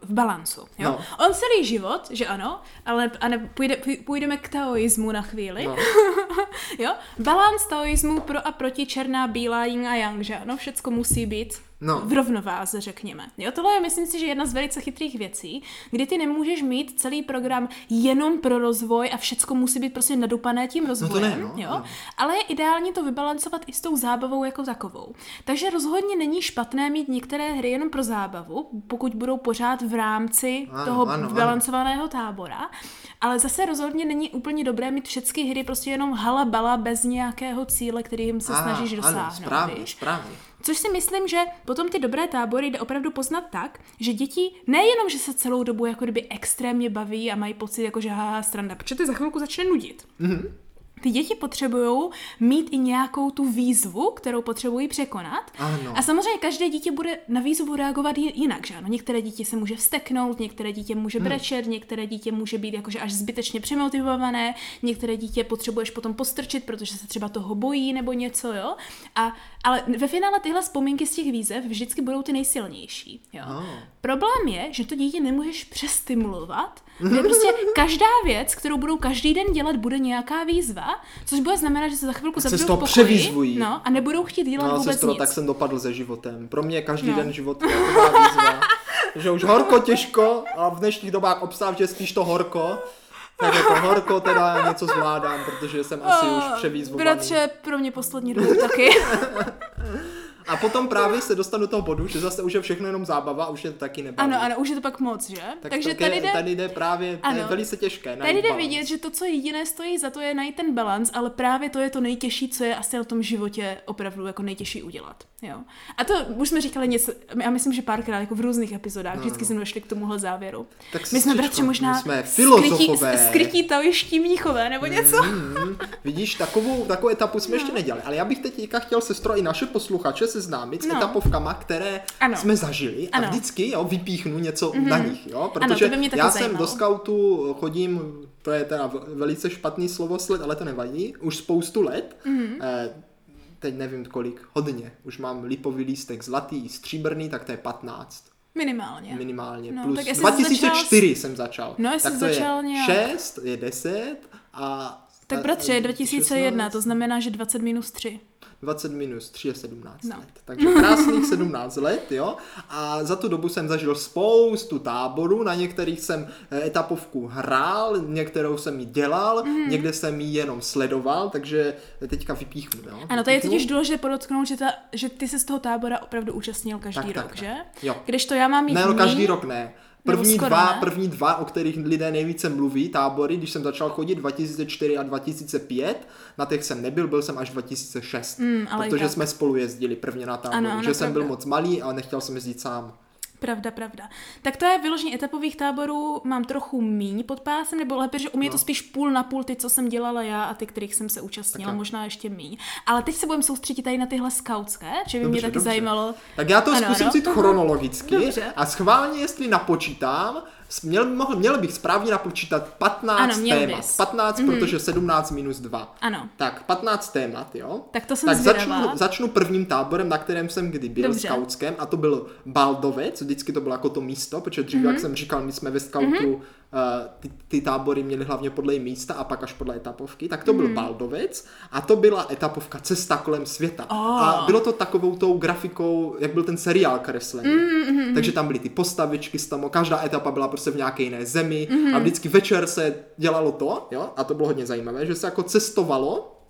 v balancu. Jo? No. On celý život, že ano, ale a ne, půjde, půjdeme k taoismu na chvíli. No. jo? Balans taoismu pro a proti černá, bílá, yin a yang, že ano, všecko musí být no. v rovnováze, řekněme. Jo, tohle je, myslím si, že jedna z velice chytrých věcí, kdy ty nemůžeš mít celý program jenom pro rozvoj a všecko musí být prostě nadupané tím rozvojem, no to ne, no, jo? No. ale je ideální to vybalancovat i s tou zábavou jako takovou. Takže rozhodně není špatné mít některé hry jenom pro zábavu, pokud budou pořád v rámci ano, toho ano, vybalancovaného ano. tábora, ale zase rozhodně není úplně dobré mít všechny hry prostě jenom halabala bez nějakého cíle, kterým se snažíš dosáhnout. Ano, správně, správně. Což si myslím, že potom ty dobré tábory jde opravdu poznat tak, že děti nejenom, že se celou dobu jako kdyby extrémně baví a mají pocit, jako že haha, stranda, protože ty za chvilku začne nudit. Mm-hmm ty děti potřebují mít i nějakou tu výzvu, kterou potřebují překonat. Ano. A samozřejmě každé dítě bude na výzvu reagovat jinak, že ano? Některé dítě se může vsteknout, některé dítě může hmm. brečet, hmm. některé dítě může být jakože až zbytečně přemotivované, některé dítě potřebuješ potom postrčit, protože se třeba toho bojí nebo něco, jo? A, ale ve finále tyhle vzpomínky z těch výzev vždycky budou ty nejsilnější, jo? Oh. Problém je, že to dítě nemůžeš přestimulovat, kde prostě každá věc, kterou budou každý den dělat, bude nějaká výzva, což bude znamenat, že se za chvilku zavřou v pokoji převýzvují. No, a nebudou chtít dělat no, vůbec sestro, nic. tak jsem dopadl se životem. Pro mě každý no. den život je taková výzva. že už horko těžko a v dnešních dobách obstav, že spíš to horko, tak jako horko teda něco zvládám, protože jsem asi uh, už převýzvovaný. Bratře, pro mě poslední dobu taky. A potom právě se dostanu do toho bodu, že zase už je všechno jenom zábava a už je to taky nebaví. Ano, ano, už je to pak moc, že? Tak Takže tady jde, tady jde právě, ano, je velice těžké Tady jde vidět, že to, co jediné stojí za to, je najít ten balans, ale právě to je to nejtěžší, co je asi na tom životě opravdu jako nejtěžší udělat. Jo. A to už jsme říkali něco, já myslím, že párkrát jako v různých epizodách, no, vždycky no. jsme došli k tomuhle závěru. Tak my jsme bratři možná my jsme skrytí, skrytí taoiští mníchové nebo něco. Mm, mm, vidíš, takovou, takovou etapu jsme no. ještě nedělali, ale já bych teď chtěl sestro i naše posluchače seznámit s no. etapovkama, které ano. jsme zažili ano. a vždycky jo, vypíchnu něco mm-hmm. na nich, jo, protože ano, já zajímalo. jsem do scoutu chodím, to je teda velice špatný slovo sled, ale to nevadí, už spoustu let. Mm-hmm. Eh, teď nevím kolik, hodně. Už mám lipový lístek zlatý, stříbrný, tak to je 15. Minimálně. Minimálně. No, Plus tak 2004 začal... jsem začal. No, tak to začal je nějak... 6, je 10 a... Tak bratře, je 2001, 16. to znamená, že 20 minus 3. 20 minus 3 je 17 no. let. Takže krásných 17 let, jo. A za tu dobu jsem zažil spoustu táborů, na některých jsem eh, etapovku hrál, některou jsem ji dělal, mm. někde jsem ji jenom sledoval, takže teďka vypíchnu, jo. Ano, to je totiž důležité podotknout, že, ta, že ty se z toho tábora opravdu účastnil každý tak, rok, tak, že? Jo. Když to já mám mít Ne, no, každý rok ne. První dva, ne? první dva, o kterých lidé nejvíce mluví, tábory, když jsem začal chodit 2004 a 2005, na těch jsem nebyl, byl jsem až 2006, mm, protože jsme spolu jezdili prvně na tábory, ano, že jsem byl moc malý a nechtěl jsem jezdit sám. Pravda, pravda. Tak to je vyložení etapových táborů, mám trochu míň pod pásem, nebo lépe, že u mě je to no. spíš půl na půl ty, co jsem dělala já a ty, kterých jsem se účastnila, možná ještě míň. Ale teď se budeme soustředit tady na tyhle skautské, že by dobře, mě taky dobře. zajímalo. Tak já to ano, zkusím ano. chronologicky dobře. a schválně, jestli napočítám, Měl, mohl, měl bych správně napočítat 15 ano, témat. Bys. 15, mm-hmm. protože 17 minus 2. Ano. Tak, 15 témat, jo? Tak to jsem Tak začnu, začnu prvním táborem, na kterém jsem kdy byl Dobře. skautském, a to byl Baldovec, vždycky to bylo jako to místo, protože dřív, mm-hmm. jak jsem říkal, my jsme ve skautu mm-hmm Eh, ty, ty tábory měly hlavně podle místa a pak až podle etapovky, tak to mm. byl mhm. Baldovec a to byla etapovka Cesta kolem světa. Oh. A bylo to takovou tou grafikou, jak byl ten seriál kreslený. Mm, mm, Takže tam byly ty postavičky, tam každá etapa byla prostě v nějaké jiné zemi mm. a vždycky večer se dělalo to, jo, a to bylo hodně zajímavé, že se jako cestovalo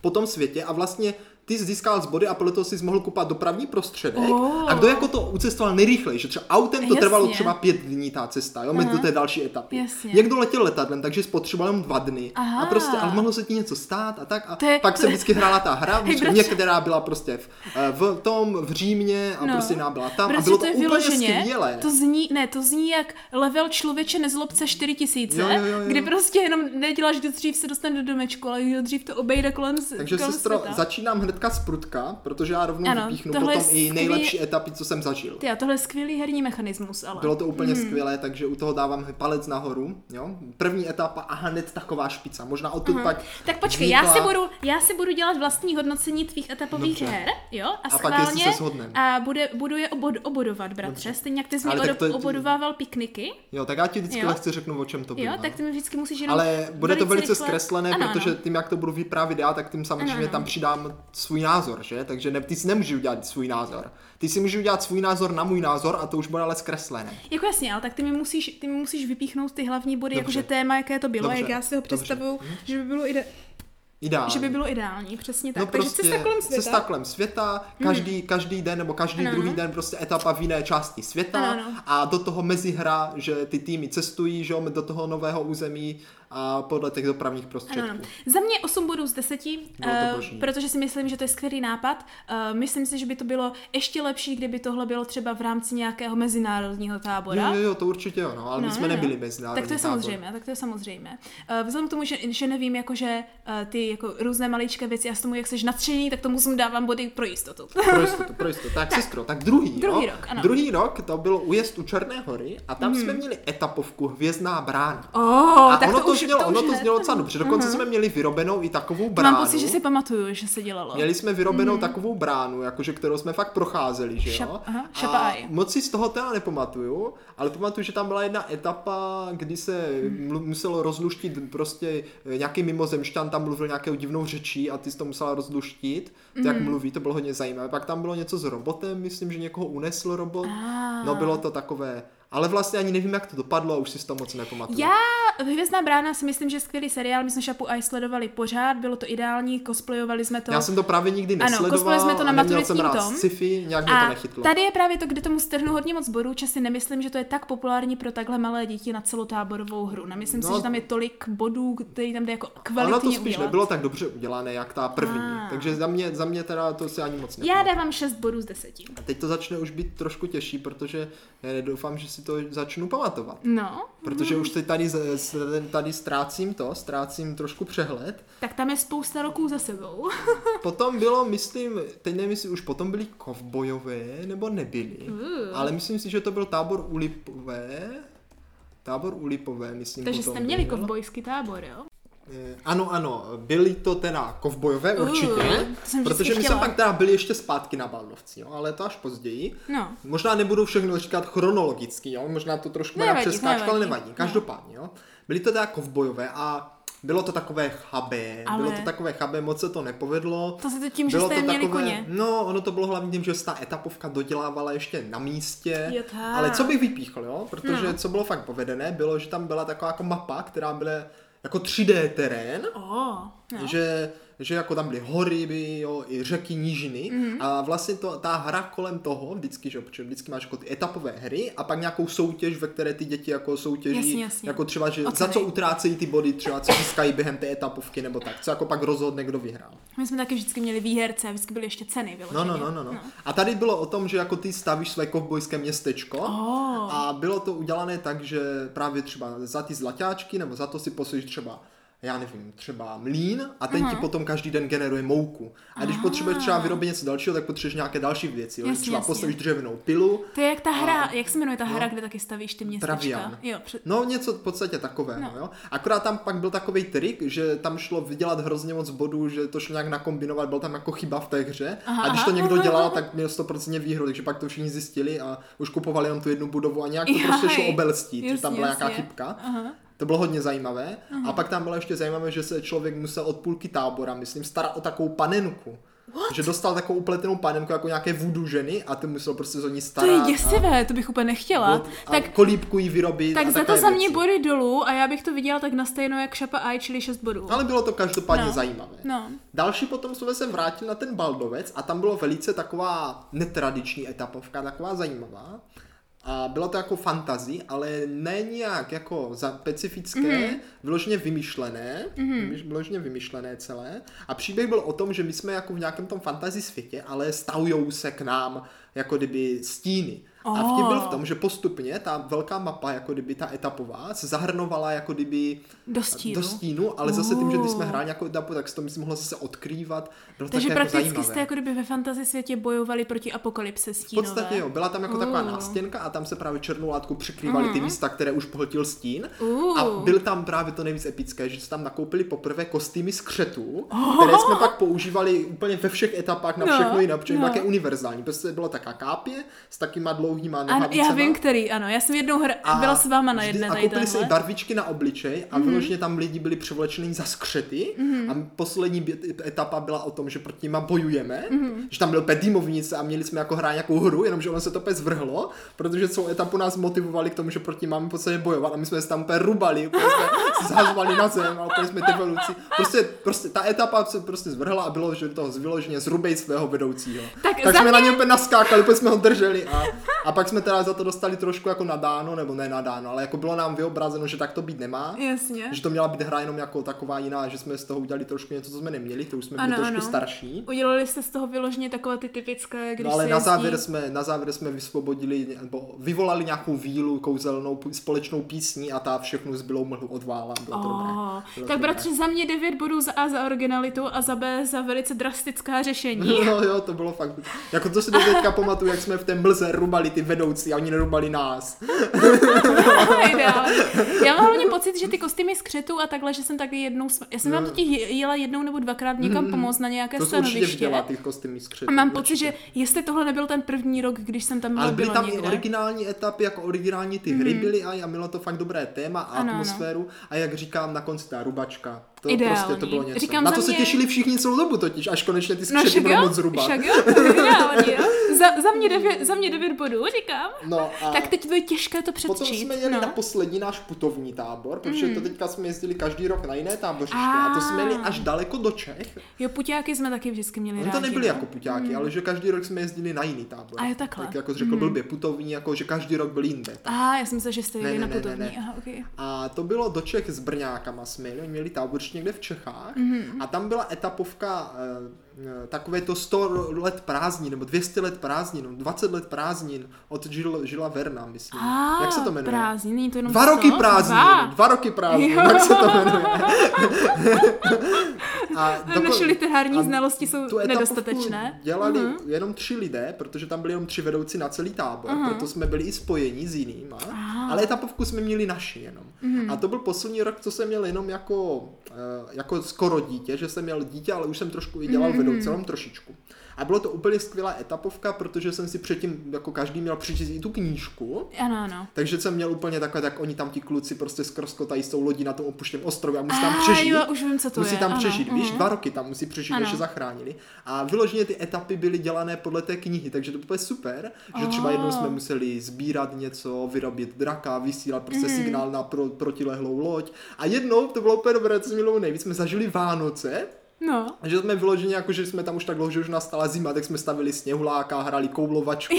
po tom světě a vlastně ty získal z body a podle toho si mohl kupat dopravní prostředek. Oh. A kdo jako to ucestoval nejrychleji, že třeba autem to Jasně. trvalo třeba pět dní ta cesta, jo, mezi té další etapy. Jasně. Někdo letěl letadlem, takže spotřeboval jenom dva dny. Aha. A prostě, ale mohlo se ti něco stát a tak. A je, pak se vždycky hrála ta hra, hey, některá byla prostě v, eh, v tom, v Římě a no. prostě jiná byla tam. Bratře, a bylo to, to úplně skvělé. To zní, ne, to zní jak level člověče nezlobce 4000, jo, jo, jo, jo. kdy prostě jenom neděláš, kdy dřív se dostane do domečku, ale dřív to obejde kolem Takže kolem sestro, světa. začínám hned hnedka z prutka, protože já rovnou ano, vypíchnu potom skvělý... i nejlepší etapy, co jsem zažil. Ty, a tohle je skvělý herní mechanismus, ale. Bylo to úplně hmm. skvělé, takže u toho dávám palec nahoru. Jo? První etapa a hned taková špica. Možná odtud uh-huh. pak Tak počkej, vznikla... já si, budu, já si budu dělat vlastní hodnocení tvých etapových Dobře. her, jo? A, a pak se shodneme. A bude, budu je obod, obodovat, bratře. Stejně jak ty jsi mě to... obodovával pikniky. Jo, tak já ti vždycky jo? lehce řeknu, o čem to bylo. Jo, tak ty mi vždycky musíš jenom Ale bude to velice zkreslené, protože tím, jak to budu vyprávět já, tak tím samozřejmě tam přidám svůj názor, že? Takže ne, ty si nemůžeš udělat svůj názor. Ty si můžeš udělat svůj názor na můj názor a to už bude ale zkreslené. Jako jasně, ale tak ty mi musíš, ty mi musíš vypíchnout ty hlavní body, jakože téma, jaké to bylo, Dobře. jak já si ho představuju, že by bylo ide- Ideální. Že by bylo ideální, přesně tak. No Takže prostě cesta kolem světa. Cesta kolem světa, každý, hmm. každý den nebo každý ano. druhý den prostě etapa v jiné části světa ano. a do toho mezihra, že ty týmy cestují, že do toho nového území a podle těch dopravních prostředků. Ano, ano. Za mě 8 bodů z 10, uh, protože si myslím, že to je skvělý nápad. Uh, myslím si, že by to bylo ještě lepší, kdyby tohle bylo třeba v rámci nějakého mezinárodního tábora. Jo, jo, jo to určitě jo, no, ale no, my jsme no, nebyli mezinárodní Tak to je tábor. samozřejmě, tak to je samozřejmě. Uh, vzhledem k tomu, že, že nevím, jakože uh, ty jako různé maličké věci, já s tomu, jak jsi nadšený, tak to musím dávám body pro jistotu. pro jistotu, pro jistotu. Tak, tak sestro, tak druhý, druhý jo? rok, ano. Druhý rok to byl újezd u Černé hory a tam hmm. jsme měli etapovku Hvězdná brána. Oh, a tak ono to, už, znělo, to ono to znělo docela dobře. Dokonce uh-huh. jsme měli vyrobenou i takovou bránu. Mám pocit, že si pamatuju, že se dělalo. Měli jsme vyrobenou uh-huh. takovou bránu, jakože kterou jsme fakt procházeli, že jo? Šap, aha, a moc si z toho teda nepamatuju, ale pamatuju, že tam byla jedna etapa, kdy se uh-huh. muselo rozluštit prostě nějaký mimozemšťan tam mluvil nějakou divnou řečí a ty jsi to musela rozluštit, to jak mluví, to bylo hodně zajímavé. Pak tam bylo něco s robotem, myslím, že někoho unesl robot. Ah. No bylo to takové ale vlastně ani nevím, jak to dopadlo a už si toho moc nepamatuju. Já, Hvězdná brána si myslím, že skvělý seriál, my jsme Šapu Eye sledovali pořád, bylo to ideální, cosplayovali jsme to. Já jsem to právě nikdy nesledoval. Ano, cosplayovali jsme to na maturitním tom. sci-fi, nějak mě to nechytlo. tady je právě to, kde tomu strhnu hodně moc bodů, časy nemyslím, že to je tak populární pro takhle malé děti na celou táborovou hru. Nemyslím no, si, že tam je tolik bodů, který tam jde jako kvalitně Ono to spíš udělat. nebylo tak dobře udělané, jak ta první. A. Takže za mě, za mě teda to si ani moc nepamatuju. Já dávám 6 bodů z 10. A teď to začne už být trošku těžší, protože já doufám, že si to začnu pamatovat. No. Protože mm. už teď tady, tady ztrácím to, ztrácím trošku přehled. Tak tam je spousta roků za sebou. potom bylo, myslím, teď nevím, jestli už potom byli kovbojové, nebo nebyli. Uh. Ale myslím si, že to byl tábor Ulipové. Tábor Ulipové, myslím. Takže jste měli kovbojský tábor, jo? Eh, ano, ano, byly to teda kovbojové určitě, uh, protože my jsme pak teda byli ještě zpátky na Baldovci, jo, ale to až později. No. Možná nebudu všechno říkat chronologicky, jo, možná to trošku nevadí, přeskáčku, ale nevadí, každopádně, jo. Byly to teda kovbojové a bylo to takové chabé, ale... bylo to takové chabé, moc se to nepovedlo. To se to tím, bylo že jste to měli takové, koně. No, ono to bylo hlavně tím, že se ta etapovka dodělávala ještě na místě. Jo, ale co bych vypíchl, jo? Protože no. co bylo fakt povedené, bylo, že tam byla taková jako mapa, která byla jako 3D terén, oh, no. že že jako tam byly hory, by, jo, i řeky, nížiny mm-hmm. a vlastně to, ta hra kolem toho, vždycky, že, protože vždycky máš jako ty etapové hry a pak nějakou soutěž, ve které ty děti jako soutěží, jasně, jasně. jako třeba, že za co utrácejí ty body, třeba co získají během té etapovky nebo tak, co jako pak rozhodne, kdo vyhrál. My jsme taky vždycky měli výherce, vždycky byly ještě ceny No, no, no, no, no. no. A tady bylo o tom, že jako ty stavíš své kovbojské městečko oh. a bylo to udělané tak, že právě třeba za ty zlatáčky nebo za to si posíš třeba já nevím, třeba mlín a ten uh-huh. ti potom každý den generuje mouku. A když Aha. potřebuješ třeba vyrobit něco dalšího, tak potřebuješ nějaké další věci. Jo? Jasně, třeba jasně. postavíš dřevěnou pilu. To je jak ta hra, a, jak se jmenuje ta no, hra, kde taky stavíš ty městečka? Travian. Jo, před... No něco v podstatě takového. No. Jo? Akorát tam pak byl takový trik, že tam šlo vydělat hrozně moc bodů, že to šlo nějak nakombinovat, byl tam jako chyba v té hře. Aha, a když to někdo dělal, tak měl 100% výhru, takže pak to všichni zjistili a už kupovali jenom tu jednu budovu a nějak to Jaj, prostě šlo obelstít, že tam byla nějaká chybka. Aha. To bylo hodně zajímavé. Uh-huh. A pak tam bylo ještě zajímavé, že se člověk musel od půlky tábora, myslím, starat o takovou panenku. What? Že dostal takovou upletenou panenku jako nějaké vůdu ženy a ty musel prostě za ní starat. To je děsivé, a, to bych úplně nechtěla. A tak kolíbku jí vyrobit. Tak za to za mě body dolů a já bych to viděla tak na stejno jak Šapa Eye, čili 6 bodů. Ale bylo to každopádně no. zajímavé. No. Další potom jsme se vrátili na ten Baldovec a tam bylo velice taková netradiční etapovka, taková zajímavá. A bylo to jako fantazy, ale ne nějak jako specifické, mm-hmm. vyloženě vymyšlené, mm-hmm. vyloženě vymyšlené celé. A příběh byl o tom, že my jsme jako v nějakém tom fantasy světě, ale stavujou se k nám jako kdyby stíny. Oh. A vtip byl v tom, že postupně ta velká mapa, jako kdyby ta etapová, se zahrnovala jako kdyby do stínu, do stínu ale zase tím, že když jsme hráli jako etapu, tak se to myslím mohlo zase odkrývat. Bylo Takže jako prakticky jako jste jako kdyby ve fantasy světě bojovali proti apokalypse stínové. V podstatě jo, byla tam jako oh. taková nástěnka a tam se právě černou látku přikrývaly uh-huh. ty mhm. místa, které už pohltil stín. Uh. A byl tam právě to nejvíc epické, že se tam nakoupili poprvé kostýmy z křetu, oh. které jsme pak používali úplně ve všech etapách na všechno no. jiné, protože no. je univerzální, prostě bylo tak nějaká kápě s takýma dlouhýma nohavicema. Já vím, který, ano. Já jsem jednou hra... a byla s váma na jedné A koupili si barvičky na obličej a mm-hmm. vyloženě tam lidi byli převlečení za skřety mm-hmm. a poslední etapa byla o tom, že proti nima bojujeme, mm-hmm. že tam byl pedimovnice a měli jsme jako hrát nějakou hru, jenomže ono se to pes zvrhlo, protože celou etapu nás motivovali k tomu, že proti máme podstatě bojovat a my jsme se tam rubali, jsme zhazovali na zem a úplně jsme ty Prostě, prostě ta etapa se prostě zvrhla a bylo, že toho vyloženě zrubej svého vedoucího. Tak, tak jsme mě... na něm naskákali, protože jsme ho drželi a, a pak jsme teda za to dostali trošku jako nadáno, nebo ne nadáno, ale jako bylo nám vyobrazeno, že tak to být nemá. Jasně. Že to měla být hra jenom jako taková jiná, že jsme z toho udělali trošku něco, co jsme neměli, to už jsme byli ano, trošku ano. starší. Udělali jste z toho vyloženě takové ty typické, když no, ale na závěr, jsme, na závěr jsme vysvobodili, nebo vyvolali nějakou vílu kouzelnou společnou písní a ta všechnu zbylou mlhu odvála. Bylo to oh, dobré. Bylo tak bratře, za mě 9 bodů za A za originalitu a za B za velice drastická řešení. No jo, to bylo fakt. Jako to si do teďka pamatuju, jak jsme v té mlze rubali ty vedoucí a oni nerubali nás. Já mám hlavně pocit, že ty kostýmy z křetu a takhle, že jsem taky jednou, já jsem no. tam totiž jela jednou nebo dvakrát někam mm, pomoct na nějaké to stanoviště. To ty kostýmy z křetu. A mám určitě. pocit, že jestli tohle nebyl ten první rok, když jsem tam Ale byly tam někde. i originální etapy, jako originální ty hry mm. byly a, a mělo to fakt dobré téma a ano, atmosféru ano. a jak říkám, na konci ta rubačka. To Ideální. prostě to bylo něco. Říkám na to mě... se těšili všichni celou dobu totiž, až konečně ty skřety no, budou moc zhruba. Však jo, ideální, jo. Za, za, mě devět, za mě devět bodů, říkám. No a tak teď bude těžké to předčít. Potom jsme jeli no. na poslední náš putovní tábor, protože mm. to teďka jsme jezdili každý rok na jiné tábořiště a, a to jsme jeli až daleko do Čech. Jo, puťáky jsme taky vždycky měli rádi. to nebyly jako puťáky, mm. ale že každý rok jsme jezdili na jiný tábor. A je takhle. Tak jako řekl mm. blbě putovní, jako že každý rok byl jinde. A já jsem se, že jste jeli na putovní. A to bylo do Čech s Brňákama jsme jeli, měli tábořiště někde v Čechách mm. a tam byla etapovka eh, takové to 100 let prázdnin, nebo 200 let prázdnin, 20 let prázdnin od Žil, Žila Verna, myslím. A, Jak se to jmenuje? Prázdniny, to jenom Dva roky prázdnin, dva. dva roky prázdnin, tak se to jmenuje. a doko- Naše literární a znalosti jsou tu nedostatečné. dělali uh-huh. jenom tři lidé, protože tam byli jenom tři vedoucí na celý tábor, uh-huh. proto jsme byli i spojeni s jinýma. Uh-huh. Ale etapovku jsme měli naši jenom. Uh-huh. A to byl poslední rok, co jsem měl jenom jako, eh, jako skoro dítě, že jsem měl dítě, ale už jsem trošku i dělal uh-huh. Vedoucí, jenom trošičku. A bylo to úplně skvělá etapovka, protože jsem si předtím jako každý měl přečíst i tu knížku. Ano, ano. Takže jsem měl úplně takové, tak oni tam ti kluci prostě skroskotají s tou lodí na tom opuštěném ostrově a musí tam přežít. Jo, už vím, co to musí je. tam ano, přežít, víš, dva roky tam musí přežít, než se zachránili. A vyloženě ty etapy byly dělané podle té knihy, takže to bylo super, že třeba jednou jsme museli sbírat něco, vyrobit draka, vysílat prostě mm. signál na pro, protilehlou loď. A jednou, to bylo úplně dobré, co jsme nejvíc, jsme zažili Vánoce, No. Že jsme vyloženi, jako že jsme tam už tak dlouho, že už nastala zima, tak jsme stavili sněhuláka, hrali koublovačku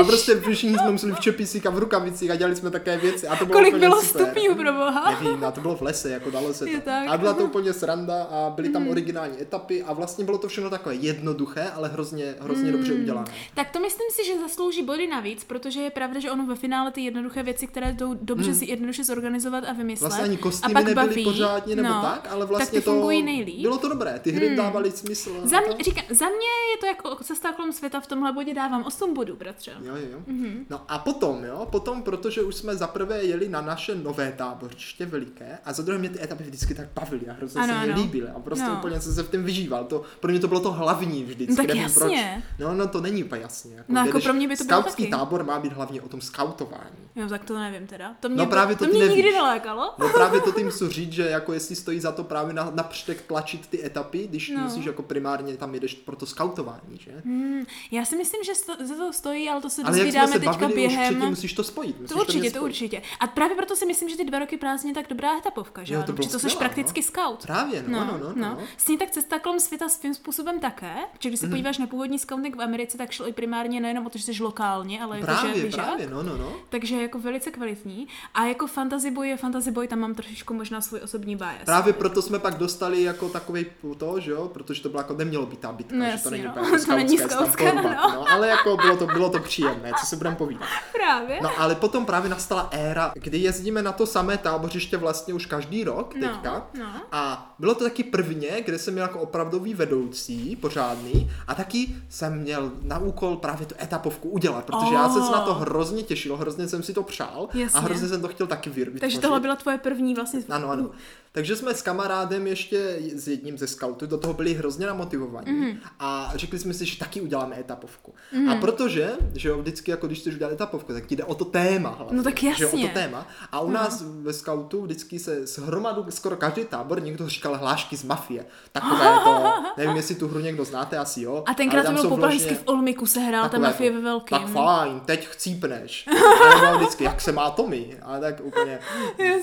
a prostě všichni jsme museli v čepisích a v rukavicích a dělali jsme také věci. A to bylo Kolik bylo stupňů pro boha? Nevím, a to bylo v lese, jako dalo se to. Tak. A byla to úplně sranda a byly tam mm. originální etapy a vlastně bylo to všechno takové jednoduché, ale hrozně, hrozně mm. dobře udělané. Tak to myslím si, že zaslouží body navíc, protože je pravda, že ono ve finále ty jednoduché věci, které jdou dobře mm. si jednoduše zorganizovat a vymyslet. Vlastně ani kostýmy nebyly baví, pořádně nebo no, tak, ale vlastně tak to nejlíp. bylo to dobré. Ty hry hmm. dávaly smysl. Za mě, říká, za mě je to jako cesta kolem světa v tomhle bodě dávám 8 bodů, bratře. Jo, jo. Mm-hmm. No a potom, jo, potom, protože už jsme zaprvé jeli na naše nové táboriště veliké a za druhé mě ty etapy vždycky tak bavily a hrozně ano, se mi líbily a prostě no. úplně jsem se v tom vyžíval. To, pro mě to bylo to hlavní vždycky. No, tak jasně. Proč. No, no to není úplně jasně. Jako, no, jako pro mě by to bylo taky. tábor má být hlavně o tom skautování. Jo, tak to nevím teda. To mě, no, právě to, to mě nikdy nelákalo. No právě to tím chci říct, že jako jestli stojí za to právě na, napřtek tlačit ty etapy, když no. musíš jako primárně tam jedeš pro to skautování, že? Hmm, já si myslím, že sto, za to stojí, ale to se dozvídáme teďka bavili, během. Už musíš to spojit. Musíš to určitě, to, to určitě. A právě proto si myslím, že ty dva roky prázdně tak dobrá etapovka, že? Jo, to, to jsi prakticky no. scout. Právě, no, no, no. no, no. no. S ní tak cesta kolem světa svým způsobem také, že když se mm. podíváš na původní scouting v Americe, tak šlo i primárně nejenom o to, že jsi lokálně, ale právě, jako, že právě, no, no, no. Takže jako velice kvalitní. A jako fantasy boy je fantasy boy, tam mám trošičku možná svůj osobní bias. Právě proto jsme pak dostali jako takový to, že jo, protože to bylo jako nemělo být ta bitka, no, že to není no. úplně to není skautské, no. no. ale jako bylo to, bylo to příjemné, co se budeme povídat. Právě. No ale potom právě nastala éra, kdy jezdíme na to samé tábořiště vlastně už každý rok no, teďka no, a bylo to taky prvně, kde jsem měl jako opravdový vedoucí, pořádný a taky jsem měl na úkol právě tu etapovku udělat, protože oh. já jsem se na to hrozně těšil, hrozně jsem si to přál Jasně. a hrozně jsem to chtěl taky vytvořit. Takže tohle byla tvoje první vlastně. Ano, ano. Takže jsme s kamarádem ještě, s jedním ze scoutu, do toho byli hrozně namotivovaní mm. a řekli jsme si, že taky uděláme etapovku. Mm. A protože, že jo, vždycky jako když chceš udělat etapovku, tak ti jde o to téma hlavně. No tak jasně. Že jo, o to téma. A u no. nás ve scoutu vždycky se s hromadu, skoro každý tábor někdo říkal hlášky z mafie. Takové to, nevím, jestli tu hru někdo znáte, asi jo. A tenkrát to bylo populární v Olmiku se hrál ta mafie ve velkém. Tak fajn, teď chcípneš. A vždycky, jak se má Tommy? A tak úplně,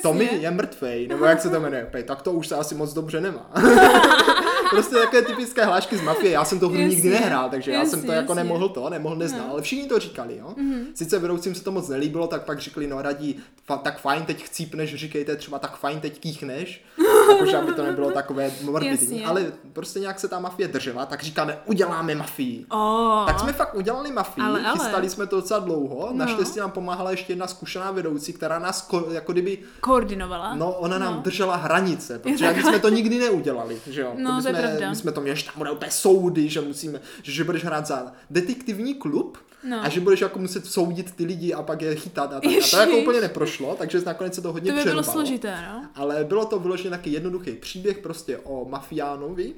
Tommy je mrtvej, nebo jak se to jmenuje? Tak to už se asi moc dobře nemá. prostě takové typické hlášky z mafie. Já jsem to hru nikdy nehrál, takže jasně, já jsem to jako jasně. nemohl to, nemohl neznal, no. ale všichni to říkali, jo. Mm-hmm. Sice vedoucím se to moc nelíbilo, tak pak řekli, no radí, fa- tak fajn, teď chcípneš, říkejte třeba tak fajn, teď kýchneš, jakože aby to nebylo takové morbidní, ale prostě nějak se ta mafie držela, tak říkáme, uděláme mafii. Oh. Tak jsme fakt udělali mafii, ale, ale. chystali jsme to docela dlouho, no. naštěstí nám pomáhala ještě jedna zkušená vedoucí, která nás ko- jako kdyby koordinovala. No, ona nám no. držela hranice, protože my jsme to nikdy neudělali, že jo. No, to, jsme, pravda. my jsme to měli, že tam bude úplně soudy, že musíme, že, že budeš hrát za detektivní klub, No. A že budeš jako muset soudit ty lidi a pak je chytat a tak. A to jako úplně neprošlo, takže nakonec se to hodně To by přervalo. bylo složité, no. Ale bylo to vyloženě taky jednoduchý příběh prostě o mafiánovi,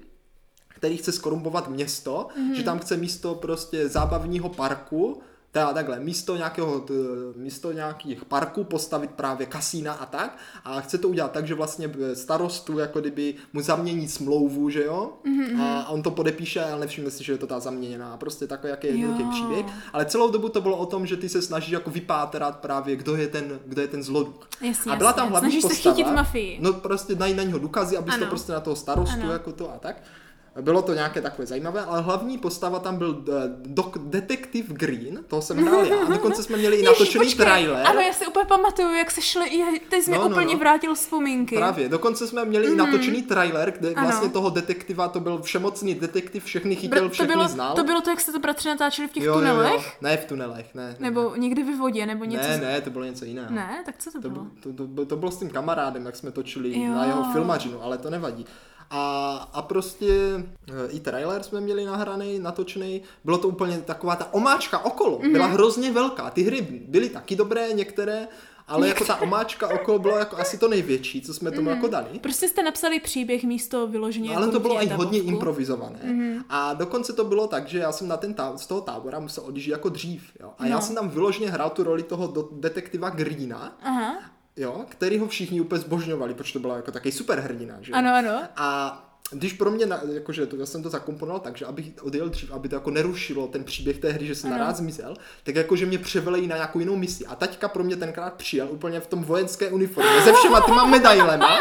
který chce skorumpovat město, mm-hmm. že tam chce místo prostě zábavního parku teda takhle, místo nějakého, místo nějakých parků postavit právě kasína a tak a chce to udělat tak, že vlastně starostu jako kdyby mu zamění smlouvu, že jo, mm-hmm. a on to podepíše, ale nevšimne si, že je to ta zaměněná, prostě takový jaký jednoduchý příběh, ale celou dobu to bylo o tom, že ty se snažíš jako vypátrat právě, kdo je ten, kdo je ten zloduk. Jasně, a byla tam hlavní Snažíš postava, se chytit mafii. No prostě najít na něho důkazy, abys ano. to prostě na toho starostu ano. jako to a tak. Bylo to nějaké takové zajímavé, ale hlavní postava tam byl uh, dok, detektiv Green, toho jsem hrál já. A dokonce jsme měli i natočený trailer. Ano, já si úplně pamatuju, jak se šli, teď jsi no, mi no, úplně no. vrátil vzpomínky. Právě, dokonce jsme měli mm-hmm. i mhm. natočený trailer, kde ano. vlastně toho detektiva, to byl všemocný detektiv, všechny chytil, všechny to bylo, znal. To bylo to, jak jste to bratře natáčeli v těch jo, tunelech? Jo, jo. Ne v tunelech, ne. Nebo ne. někdy ve vodě, nebo něco. Ne, ne, to bylo něco jiného. Ne, tak co to, to bylo? To, to, to, to bylo s tím kamarádem, jak jsme točili jo. na jeho filmařinu, ale to nevadí. A, a prostě e, i trailer jsme měli nahraný, natočený. Bylo to úplně taková ta omáčka okolo. Mm-hmm. Byla hrozně velká. Ty hry byly taky dobré, některé, ale jako ta omáčka okolo bylo jako asi to největší, co jsme tomu mm. jako dali. Prostě jste napsali příběh místo vyloženě. No, ale to bylo i hodně improvizované. Mm. A dokonce to bylo tak, že já jsem na ten tá- z toho tábora musel odjíždět jako dřív. Jo? A no. já jsem tam vyloženě hrál tu roli toho do- detektiva Greena. Aha jo, který ho všichni úplně zbožňovali, protože to byla jako takový super hrdina, že Ano, ano. A když pro mě, jakože to, já jsem to zakomponoval tak, že abych odjel dřív, aby to jako nerušilo ten příběh té hry, že jsem naraz zmizel, tak jakože mě převelej na nějakou jinou misi. A taťka pro mě tenkrát přijel úplně v tom vojenské uniformě, se všema tyma medailema,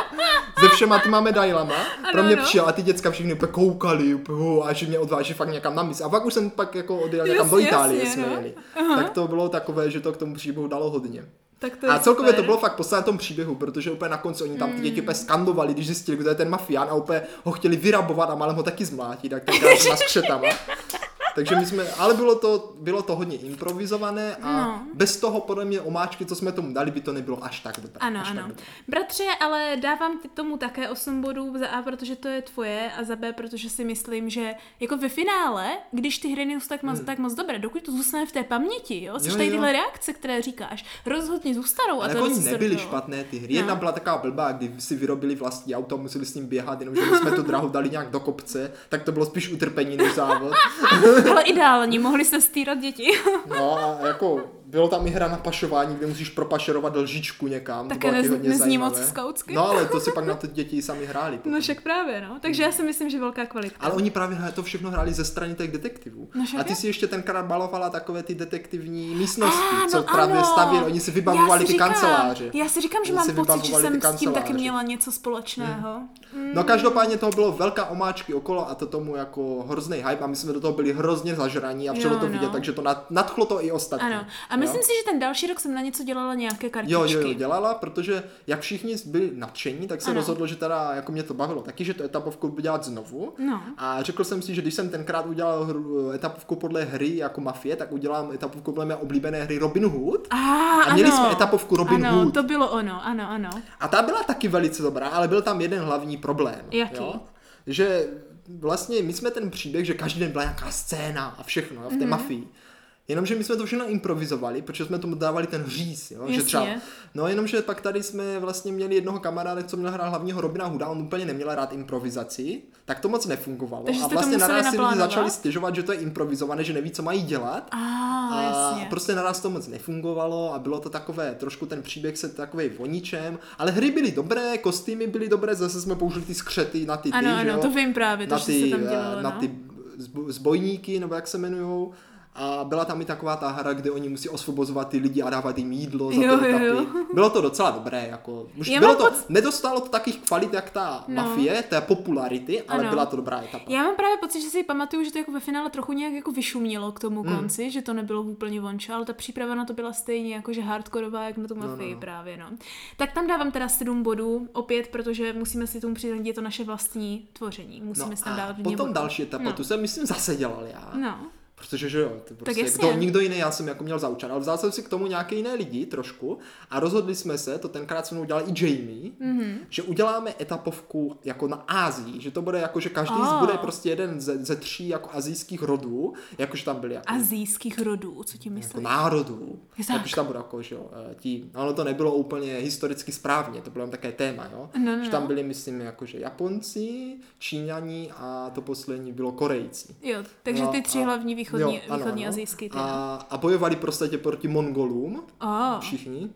se všema tyma medailema, ano, pro mě ano. přijel a ty děcka všichni úplně koukali, úplně, a že mě odváží fakt někam na misi. A pak už jsem pak jako odjel někam do Itálie, jasně, jsme no. jeli. Tak to bylo takové, že to k tomu příběhu dalo hodně. Tak to a celkově super. to bylo fakt poslední tom příběhu, protože úplně na konci oni tam ty děti úplně skandovali, když zjistili, kdo je ten mafián a úplně ho chtěli vyrabovat a málem ho taky zmlátit, tak tenkrát s křetama. Takže my jsme, ale bylo to, bylo to hodně improvizované a no. bez toho podle mě omáčky, co jsme tomu dali, by to nebylo až tak dobré. Ano, až ano. Tak dobré. Bratře, ale dávám tomu také 8 bodů za A, protože to je tvoje a za B, protože si myslím, že jako ve finále, když ty hry nejsou tak moc, hmm. tak moc dobré, dokud to zůstane v té paměti, jo, což jo, tady tyhle reakce, které říkáš, rozhodně zůstanou. Ale a to jako oni nebyly špatné ty hry. No. Jedna byla taková blbá, kdy si vyrobili vlastní auto a museli s ním běhat, jenomže jsme tu drahu dali nějak do kopce, tak to bylo spíš utrpení než závod. ale ideální, mohli se stýrat děti. no a jako bylo tam i hra na pašování, kde musíš propašerovat lžičku někam. Také nez, nezní moc skautsky. No ale to si pak na to děti sami hráli. Potom. No však právě, no. Takže já si myslím, že velká kvalita. Ale oni právě to všechno hráli ze strany těch detektivů. No, a ty si ještě tenkrát balovala takové ty detektivní místnosti, ah, co no, právě stavěli, oni si vybavovali ty říkám, kanceláře. Já si říkám, že oni mám pocit, že jsem s tím taky měla něco společného. Hmm. No každopádně toho bylo velká omáčky okolo a to tomu jako hrozný hype a my jsme do toho byli hrozně zažraní a všelo to vidět, no. takže to nadchlo to i ostatní. Ano. A myslím si, že ten další další rok jsem na něco dělala nějaké kartičky. Jo, jo, jo, dělala, protože jak všichni byli nadšení, tak se ano. rozhodlo, že teda jako mě to bavilo taky, že to etapovku budu dělat znovu. No. A řekl jsem si, že když jsem tenkrát udělal hru, etapovku podle hry jako Mafie, tak udělám etapovku podle mé oblíbené hry Robin Hood. A, a měli ano. jsme etapovku Robin ano, Hood. to bylo ono, ano, ano. A ta byla taky velice dobrá, ale byl tam jeden hlavní problém. Jaký? Jo? Že vlastně my jsme ten příběh, že každý den byla nějaká scéna a všechno jo, v té mm-hmm. mafii Jenomže my jsme to všechno improvizovali, protože jsme tomu dávali ten říz, jo? Že třeba, no jenomže pak tady jsme vlastně měli jednoho kamaráda, co měl hrát hlavního Robina Huda, on úplně neměl rád improvizaci, tak to moc nefungovalo. Takže a vlastně naraz si lidi začali stěžovat, že to je improvizované, že neví, co mají dělat. A, a jasně. prostě naraz to moc nefungovalo a bylo to takové, trošku ten příběh se takový voničem, ale hry byly dobré, kostýmy byly dobré, zase jsme použili ty skřety na ty, ty ano, ano, to vím právě, to, na ty, se tam dělalo, na no. ty zbojníky, nebo jak se jmenují. A byla tam i taková ta hra, kde oni musí osvobozovat ty lidi a dávat jim jídlo za jo, ty etapy. Jo. Bylo to docela dobré, jako, už Já bylo to, poc... nedostalo to takových kvalit, jak ta no. mafie, té popularity, ale ano. byla to dobrá etapa. Já mám právě pocit, že si pamatuju, že to jako ve finále trochu nějak jako vyšumělo k tomu mm. konci, že to nebylo úplně vončo, ale ta příprava na to byla stejně jakože hardkorová, jak na tu mafii no, no. právě, no. Tak tam dávám teda sedm bodů, opět, protože musíme si tomu přiznat, je to naše vlastní tvoření. Musíme no, si tam dát Potom další etapa, no. tu jsem myslím zase dělal já. No. Protože, že jo, to prostě, tak kdo, nikdo jiný, já jsem jako měl zaučen, ale vzal jsem si k tomu nějaké jiné lidi trošku a rozhodli jsme se, to tenkrát se mnou udělal i Jamie, mm-hmm. že uděláme etapovku jako na Ázii, že to bude jako, že každý oh. bude prostě jeden ze, ze tří jako azijských rodů, jakože tam byli jako... Azijských rodů, co tím myslíš? Jako národů, jakože tam bude jako, že jo, eh, tí, ono to nebylo úplně historicky správně, to bylo jen také téma, jo, no, no, že tam no. byli, myslím, jakože Japonci, Číňani a to poslední bylo Korejci. Jo, takže ty tři no, hlavní východní, jo, ano, východní ano. azijský. A, a bojovali prostě proti Mongolům, oh. všichni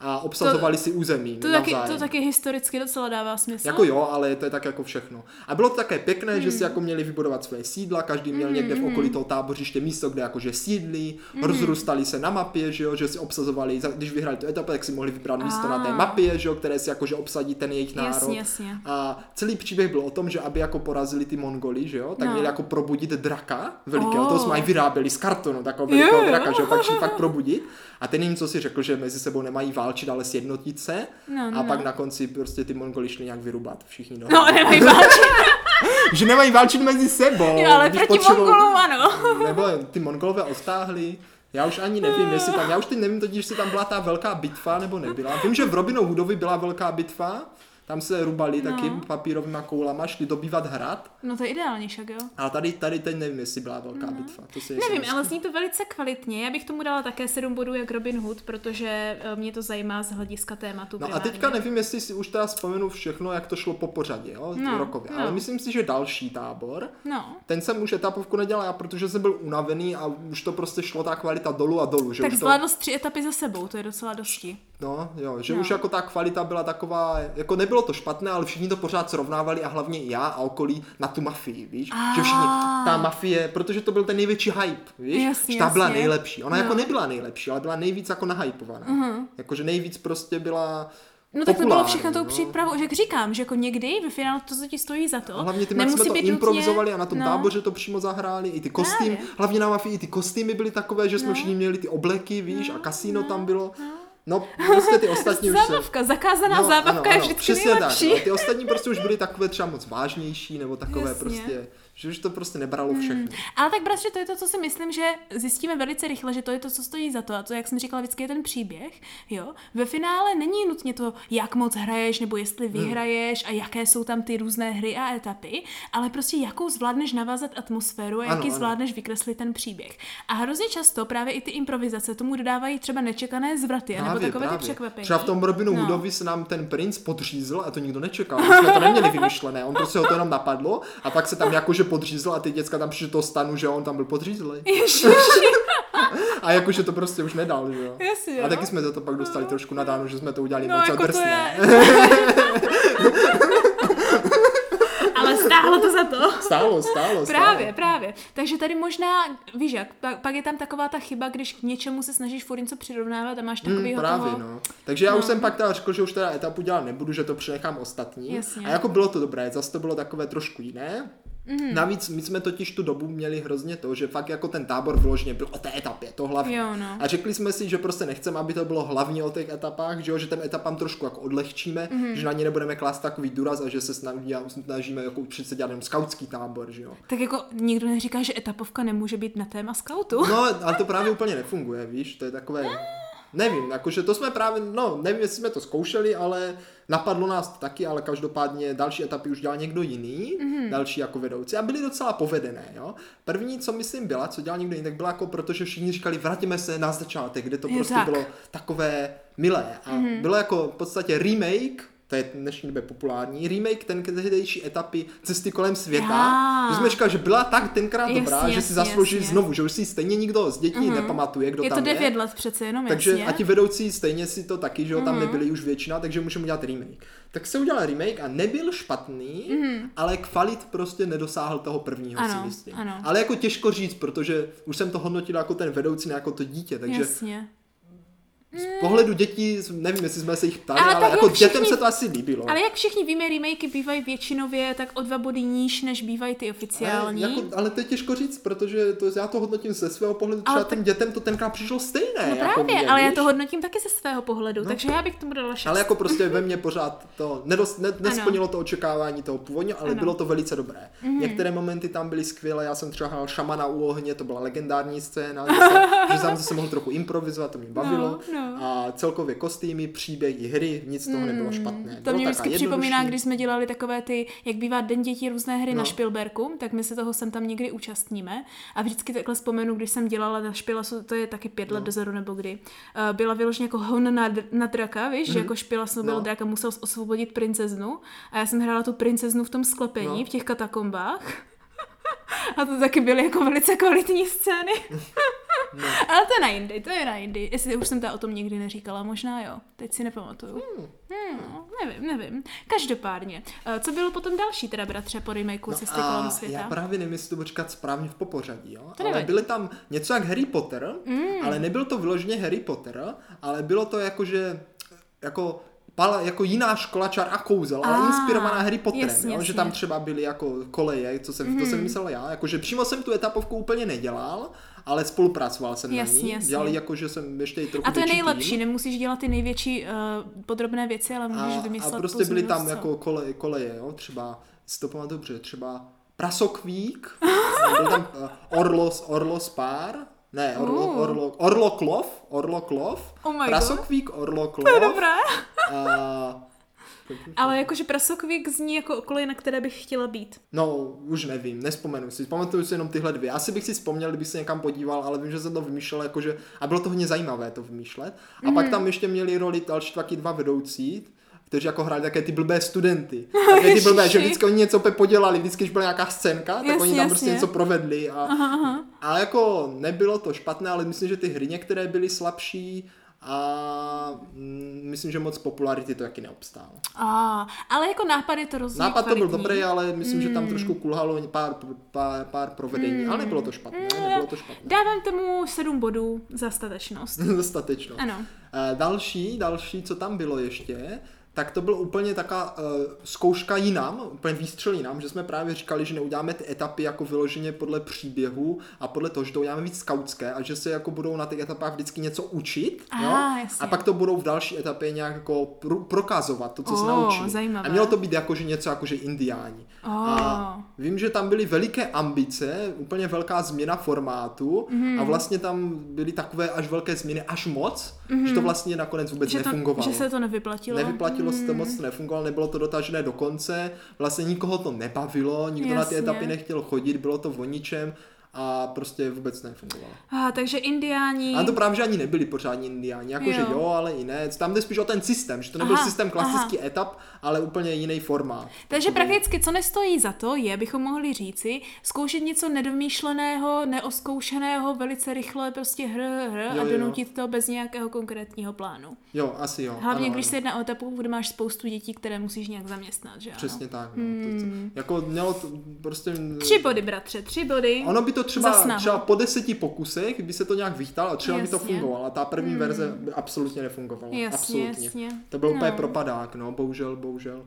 a obsazovali to, si území. To taky, to taky historicky docela dává smysl. Jako jo, ale to je tak jako všechno. A bylo to také pěkné, mm. že si hmm. jako měli vybudovat své sídla, každý měl mm, někde v hmm. okolí toho tábořiště místo, kde jakože sídlí, mm. rozrůstali se na mapě, že jo, že si obsazovali, když vyhrali tu etapu, tak si mohli vybrat místo ah. na té mapě, že jo, které si jakože obsadí ten jejich národ. Jasně, jasně. A celý příběh byl o tom, že aby jako porazili ty Mongoli, že jo, tak no. měli jako probudit draka velikého, oh. toho jsme aj vyráběli z kartonu, takového velikého draka, že jo, pak šli fakt probudit. A ten jim co si řekl, že mezi sebou nemají válčit, ale sjednotit se. No, no, a pak no. na konci prostě ty Mongoli šli nějak vyrubat všichni. No, no nemají válčit. že nemají válčit mezi sebou. Jo, ale proti potřebou... Mongolům ano. nebo ty Mongolové ostáhli. Já už ani nevím, jestli tam, já už teď nevím totiž, jestli tam byla ta velká bitva nebo nebyla. Vím, že v Robinu Hoodovi byla velká bitva, tam se rubali no. taky papírovými koulama, šli dobývat hrad. No to je ideální však, jo. A tady, tady teď nevím, jestli byla velká no. bitva. To si nevím, ale zní to velice kvalitně. Já bych tomu dala také 7 bodů jak Robin Hood, protože eh, mě to zajímá z hlediska tématu. No primárně. a teďka nevím, jestli si už teda vzpomenu všechno, jak to šlo po pořadě, jo, no. rokově. No. Ale myslím si, že další tábor, no. ten jsem už etapovku nedělal já, protože jsem byl unavený a už to prostě šlo ta kvalita dolů a dolů. Že tak zvládl to... tři etapy za sebou, to je docela dosti. No, jo, že no. už jako ta kvalita byla taková, jako nebylo to špatné, ale všichni to pořád srovnávali a hlavně já a okolí na tu mafii, víš? A... Že všichni, ta mafie, protože to byl ten největší hype, víš? Jasně, že ta byla jasně. nejlepší. Ona jako no. jako nebyla nejlepší, ale byla nejvíc jako nahypovaná. Uh-huh. Jakože nejvíc prostě byla No tak to bylo všechno tou no. přípravou, že jak říkám, že jako někdy ve finále to se ti stojí za to. A hlavně ty jsme to improvizovali nutně... a na tom no. táboře to přímo zahráli, i ty kostýmy, hlavně na mafii i ty kostýmy byly takové, že jsme no. všichni měli ty obleky, víš, no. a kasíno no. tam bylo. No. No, prostě ty ostatní už Zábavka, se... zakázaná no, zábavka ano, je vždycky přesně nejlepší. tak. No, ty ostatní prostě už byly takové třeba moc vážnější, nebo takové Jasně. prostě že už to prostě nebralo hmm. všechno. Hmm. Ale tak bratře, to je to, co si myslím, že zjistíme velice rychle, že to je to, co stojí za to. A to, jak jsem říkala, vždycky je ten příběh. Jo? Ve finále není nutně to, jak moc hraješ, nebo jestli hmm. vyhraješ hmm. a jaké jsou tam ty různé hry a etapy, ale prostě jakou zvládneš navázat atmosféru a ano, jaký ano. zvládneš vykreslit ten příběh. A hrozně často právě i ty improvizace tomu dodávají třeba nečekané zvraty, právě, nebo takové právě. ty překvapení. Třeba v tom Robinu no. Hoodovi se nám ten princ podřízl a to nikdo nečekal. My jsme to neměli vymyšlené, on prostě ho to jenom napadlo a pak se tam jakože podřízl a ty děcka tam přišli toho stanu, že on tam byl podřízlý. a jakože to prostě už nedal, že jo. Jasně, a taky jsme za to pak dostali no. trošku nadáno, že jsme to udělali no, moc jako drsné. Ale stálo to za to. Stálo, stálo, stálo. Právě, právě. Takže tady možná, víš jak, pak je tam taková ta chyba, když k něčemu se snažíš furt něco přirovnávat a máš takový hmm, právě, toho... no. Takže já no. už jsem pak teda řekl, že už teda etapu dělat nebudu, že to přenechám ostatní. Jasně. A jako bylo to dobré, zase to bylo takové trošku jiné. Mm-hmm. Navíc my jsme totiž tu dobu měli hrozně to, že fakt jako ten tábor vložně byl o té etapě, to hlavně. Jo, no. A řekli jsme si, že prostě nechceme, aby to bylo hlavně o těch etapách, že, jo, že ten etapám trošku jako odlehčíme, mm-hmm. že na ně nebudeme klást takový důraz a že se snažíme jako přece dělat jenom skautský tábor, že jo. Tak jako nikdo neříká, že etapovka nemůže být na téma skautu. No, ale to právě úplně nefunguje, víš, to je takové... nevím, jakože to jsme právě, no nevím, jestli jsme to zkoušeli, ale napadlo nás to taky, ale každopádně další etapy už dělal někdo jiný, mm-hmm. další jako vedoucí a byly docela povedené, jo. První, co myslím byla, co dělal někdo jiný, tak byla jako, protože všichni říkali, vrátíme se na začátek, kde to je prostě tak. bylo takové milé a mm-hmm. bylo jako v podstatě remake to je v dnešní době populární, remake ten tehdejší etapy Cesty kolem světa. Já. Že jsme říkali, že byla tak tenkrát jasně, dobrá, že si zaslouží jasně. znovu, že už si stejně nikdo z dětí uh-huh. nepamatuje, kdo je tam je. Je to 9 let přece jenom, Takže jasně. a ti vedoucí stejně si to taky, že jo, uh-huh. tam nebyli už většina, takže můžeme udělat remake. Tak se udělal remake a nebyl špatný, uh-huh. ale kvalit prostě nedosáhl toho prvního ano, si myslím. Ano. Ale jako těžko říct, protože už jsem to hodnotil jako ten vedoucí, ne jako to dítě, takže Jasně z pohledu dětí, nevím, jestli jsme se jich ptali, ale, ale jako všichni, dětem se to asi líbilo. Ale jak všichni víme, remakey bývají většinově tak o dva body níž, než bývají ty oficiální. Ale, jako, ale to je těžko říct, protože to, já to hodnotím ze svého pohledu, třeba tak... těm dětem to tenkrát přišlo stejné. No jako právě, mě, ale víš? já to hodnotím taky ze svého pohledu, no. takže já bych tomu dala šest. Ale jako prostě ve mně pořád to nedos, ne, nesplnilo to očekávání toho původního, ale ano. bylo to velice dobré. Mm-hmm. Některé momenty tam byly skvělé, já jsem třeba hrál šamana u ohně, to byla legendární scéna, že jsem se mohl trochu improvizovat, to mě bavilo. No, no. A celkově kostýmy, příběhy, hry, nic z toho mm, nebylo špatné. To mě vždycky připomíná, když jsme dělali takové ty, jak bývá Den dětí různé hry no. na Špilberku, tak my se toho sem tam někdy účastníme. A vždycky takhle vzpomenu, když jsem dělala na Špilasu, to je taky pět let no. dozadu nebo kdy, uh, byla vyloženě jako hon na, na draka, víš, mm. že mhm. jako Špilas byl no. drak a musel osvobodit princeznu. A já jsem hrála tu princeznu v tom sklepení, no. v těch katakombách. A to taky byly jako velice kvalitní scény. No. Ale to je na jindy, to je na jindy. Jestli už jsem to o tom nikdy neříkala, možná jo. Teď si nepamatuju. Hmm. Hmm, no, nevím, nevím. Každopádně. Eh, co bylo potom další, teda bratře, po remakeu no Cesty kolem světa? Já právě nevím, jestli to počkat správně v popořadí, jo? To ale byly tam něco jak Harry Potter, mm. ale nebyl to vyloženě Harry Potter, ale bylo to jako, že jako pala, jako jiná škola čar a kouzel, ale ah, inspirovaná Harry Potterem, jasně, jo? že tam třeba byly jako koleje, co jsem, mm. to jsem mhm. myslel já, jakože přímo jsem tu etapovku úplně nedělal, ale spolupracoval jsem jasně, na ní. Jasně. Dělal jako, že jsem ještě i trochu A to je nejlepší, tým. nemusíš dělat ty největší uh, podrobné věci, ale můžeš a, vymyslet A prostě byly tam jako koleje, koleje, jo, třeba, si to pamatuju dobře, třeba Prasokvík, byl tam uh, Orlos, Orlos pár, ne, Orlo, uh. Orlo, Orloklov, Orloklov, oh Prasokvík, Orloklov. To je dobré. uh, ale jakože prasokvík zní jako okolí, na které bych chtěla být. No, už nevím, nespomenu si. Pamatuju si jenom tyhle dvě. Asi bych si vzpomněl, kdybych se někam podíval, ale vím, že jsem to vymýšlel, jakože, a bylo to hodně zajímavé to vymýšlet. A mm. pak mhm. tam ještě měli roli další taky dva vedoucí, kteří jako hráli také ty blbé studenty. Také ty blbé, že vždycky oni něco podělali, vždycky, když byla nějaká scénka, tak jasně, oni tam jasně. prostě něco provedli. A, aha, aha. a jako nebylo to špatné, ale myslím, že ty hry některé byly slabší a mm, myslím, že moc popularity to taky neobstál. A, ale jako nápad je to rozhodně Nápad kvalitní. to byl dobrý, ale myslím, mm. že tam hmm. trošku kulhalo pár, pár, pár provedení, mm. ale nebylo to špatné, mm. nebylo to špatné. Dávám tomu sedm bodů za statečnost. za statečnost. Ano. Uh, další, další, co tam bylo ještě, tak to byl úplně taká uh, zkouška jinam, úplně výstřel jinam, že jsme právě říkali, že neuděláme ty etapy jako vyloženě podle příběhu a podle toho, že to uděláme víc skautské a že se jako budou na těch etapách vždycky něco učit Aha, jo? a pak to budou v další etapě nějak jako pr- prokazovat, to, co oh, se naučí. Zajímavé. A mělo to být jako, že něco jako, že indiáni. Oh. A vím, že tam byly veliké ambice, úplně velká změna formátu mm. a vlastně tam byly takové až velké změny, až moc, mm. že to mhm. vlastně nakonec vůbec že to, nefungovalo. Že se to nevyplatilo. Nevyplatilo hmm. se to moc, nefungovalo, nebylo to dotažené do konce, vlastně nikoho to nebavilo, nikdo Jasně. na ty etapy nechtěl chodit, bylo to o ničem a prostě vůbec nefungovalo. A, takže indiáni... A to právě, že ani nebyli pořádní indiáni, jakože jo. jo, ale i ne. Tam jde spíš o ten systém, že to nebyl aha, systém klasický aha. etap, ale úplně jiný formát. Takže Takový... prakticky, co nestojí za to, je, bychom mohli říci, zkoušet něco nedomýšleného, neoskoušeného, velice rychle prostě hr, hr jo, a donutit jo. to bez nějakého konkrétního plánu. Jo, asi jo. Hlavně, ano, když ano. se jedná o etapu, kde máš spoustu dětí, které musíš nějak zaměstnat, že Přesně tak. No. Hmm. To, jako mělo to prostě... Tři body, bratře, tři body. Ono by to třeba, třeba po deseti pokusech by se to nějak vychtal a třeba jasně. by to fungovalo. A ta první hmm. verze by absolutně nefungovala. Jasně, absolutně. Jasně. To byl no. úplně propadák, no, bohužel, bohužel.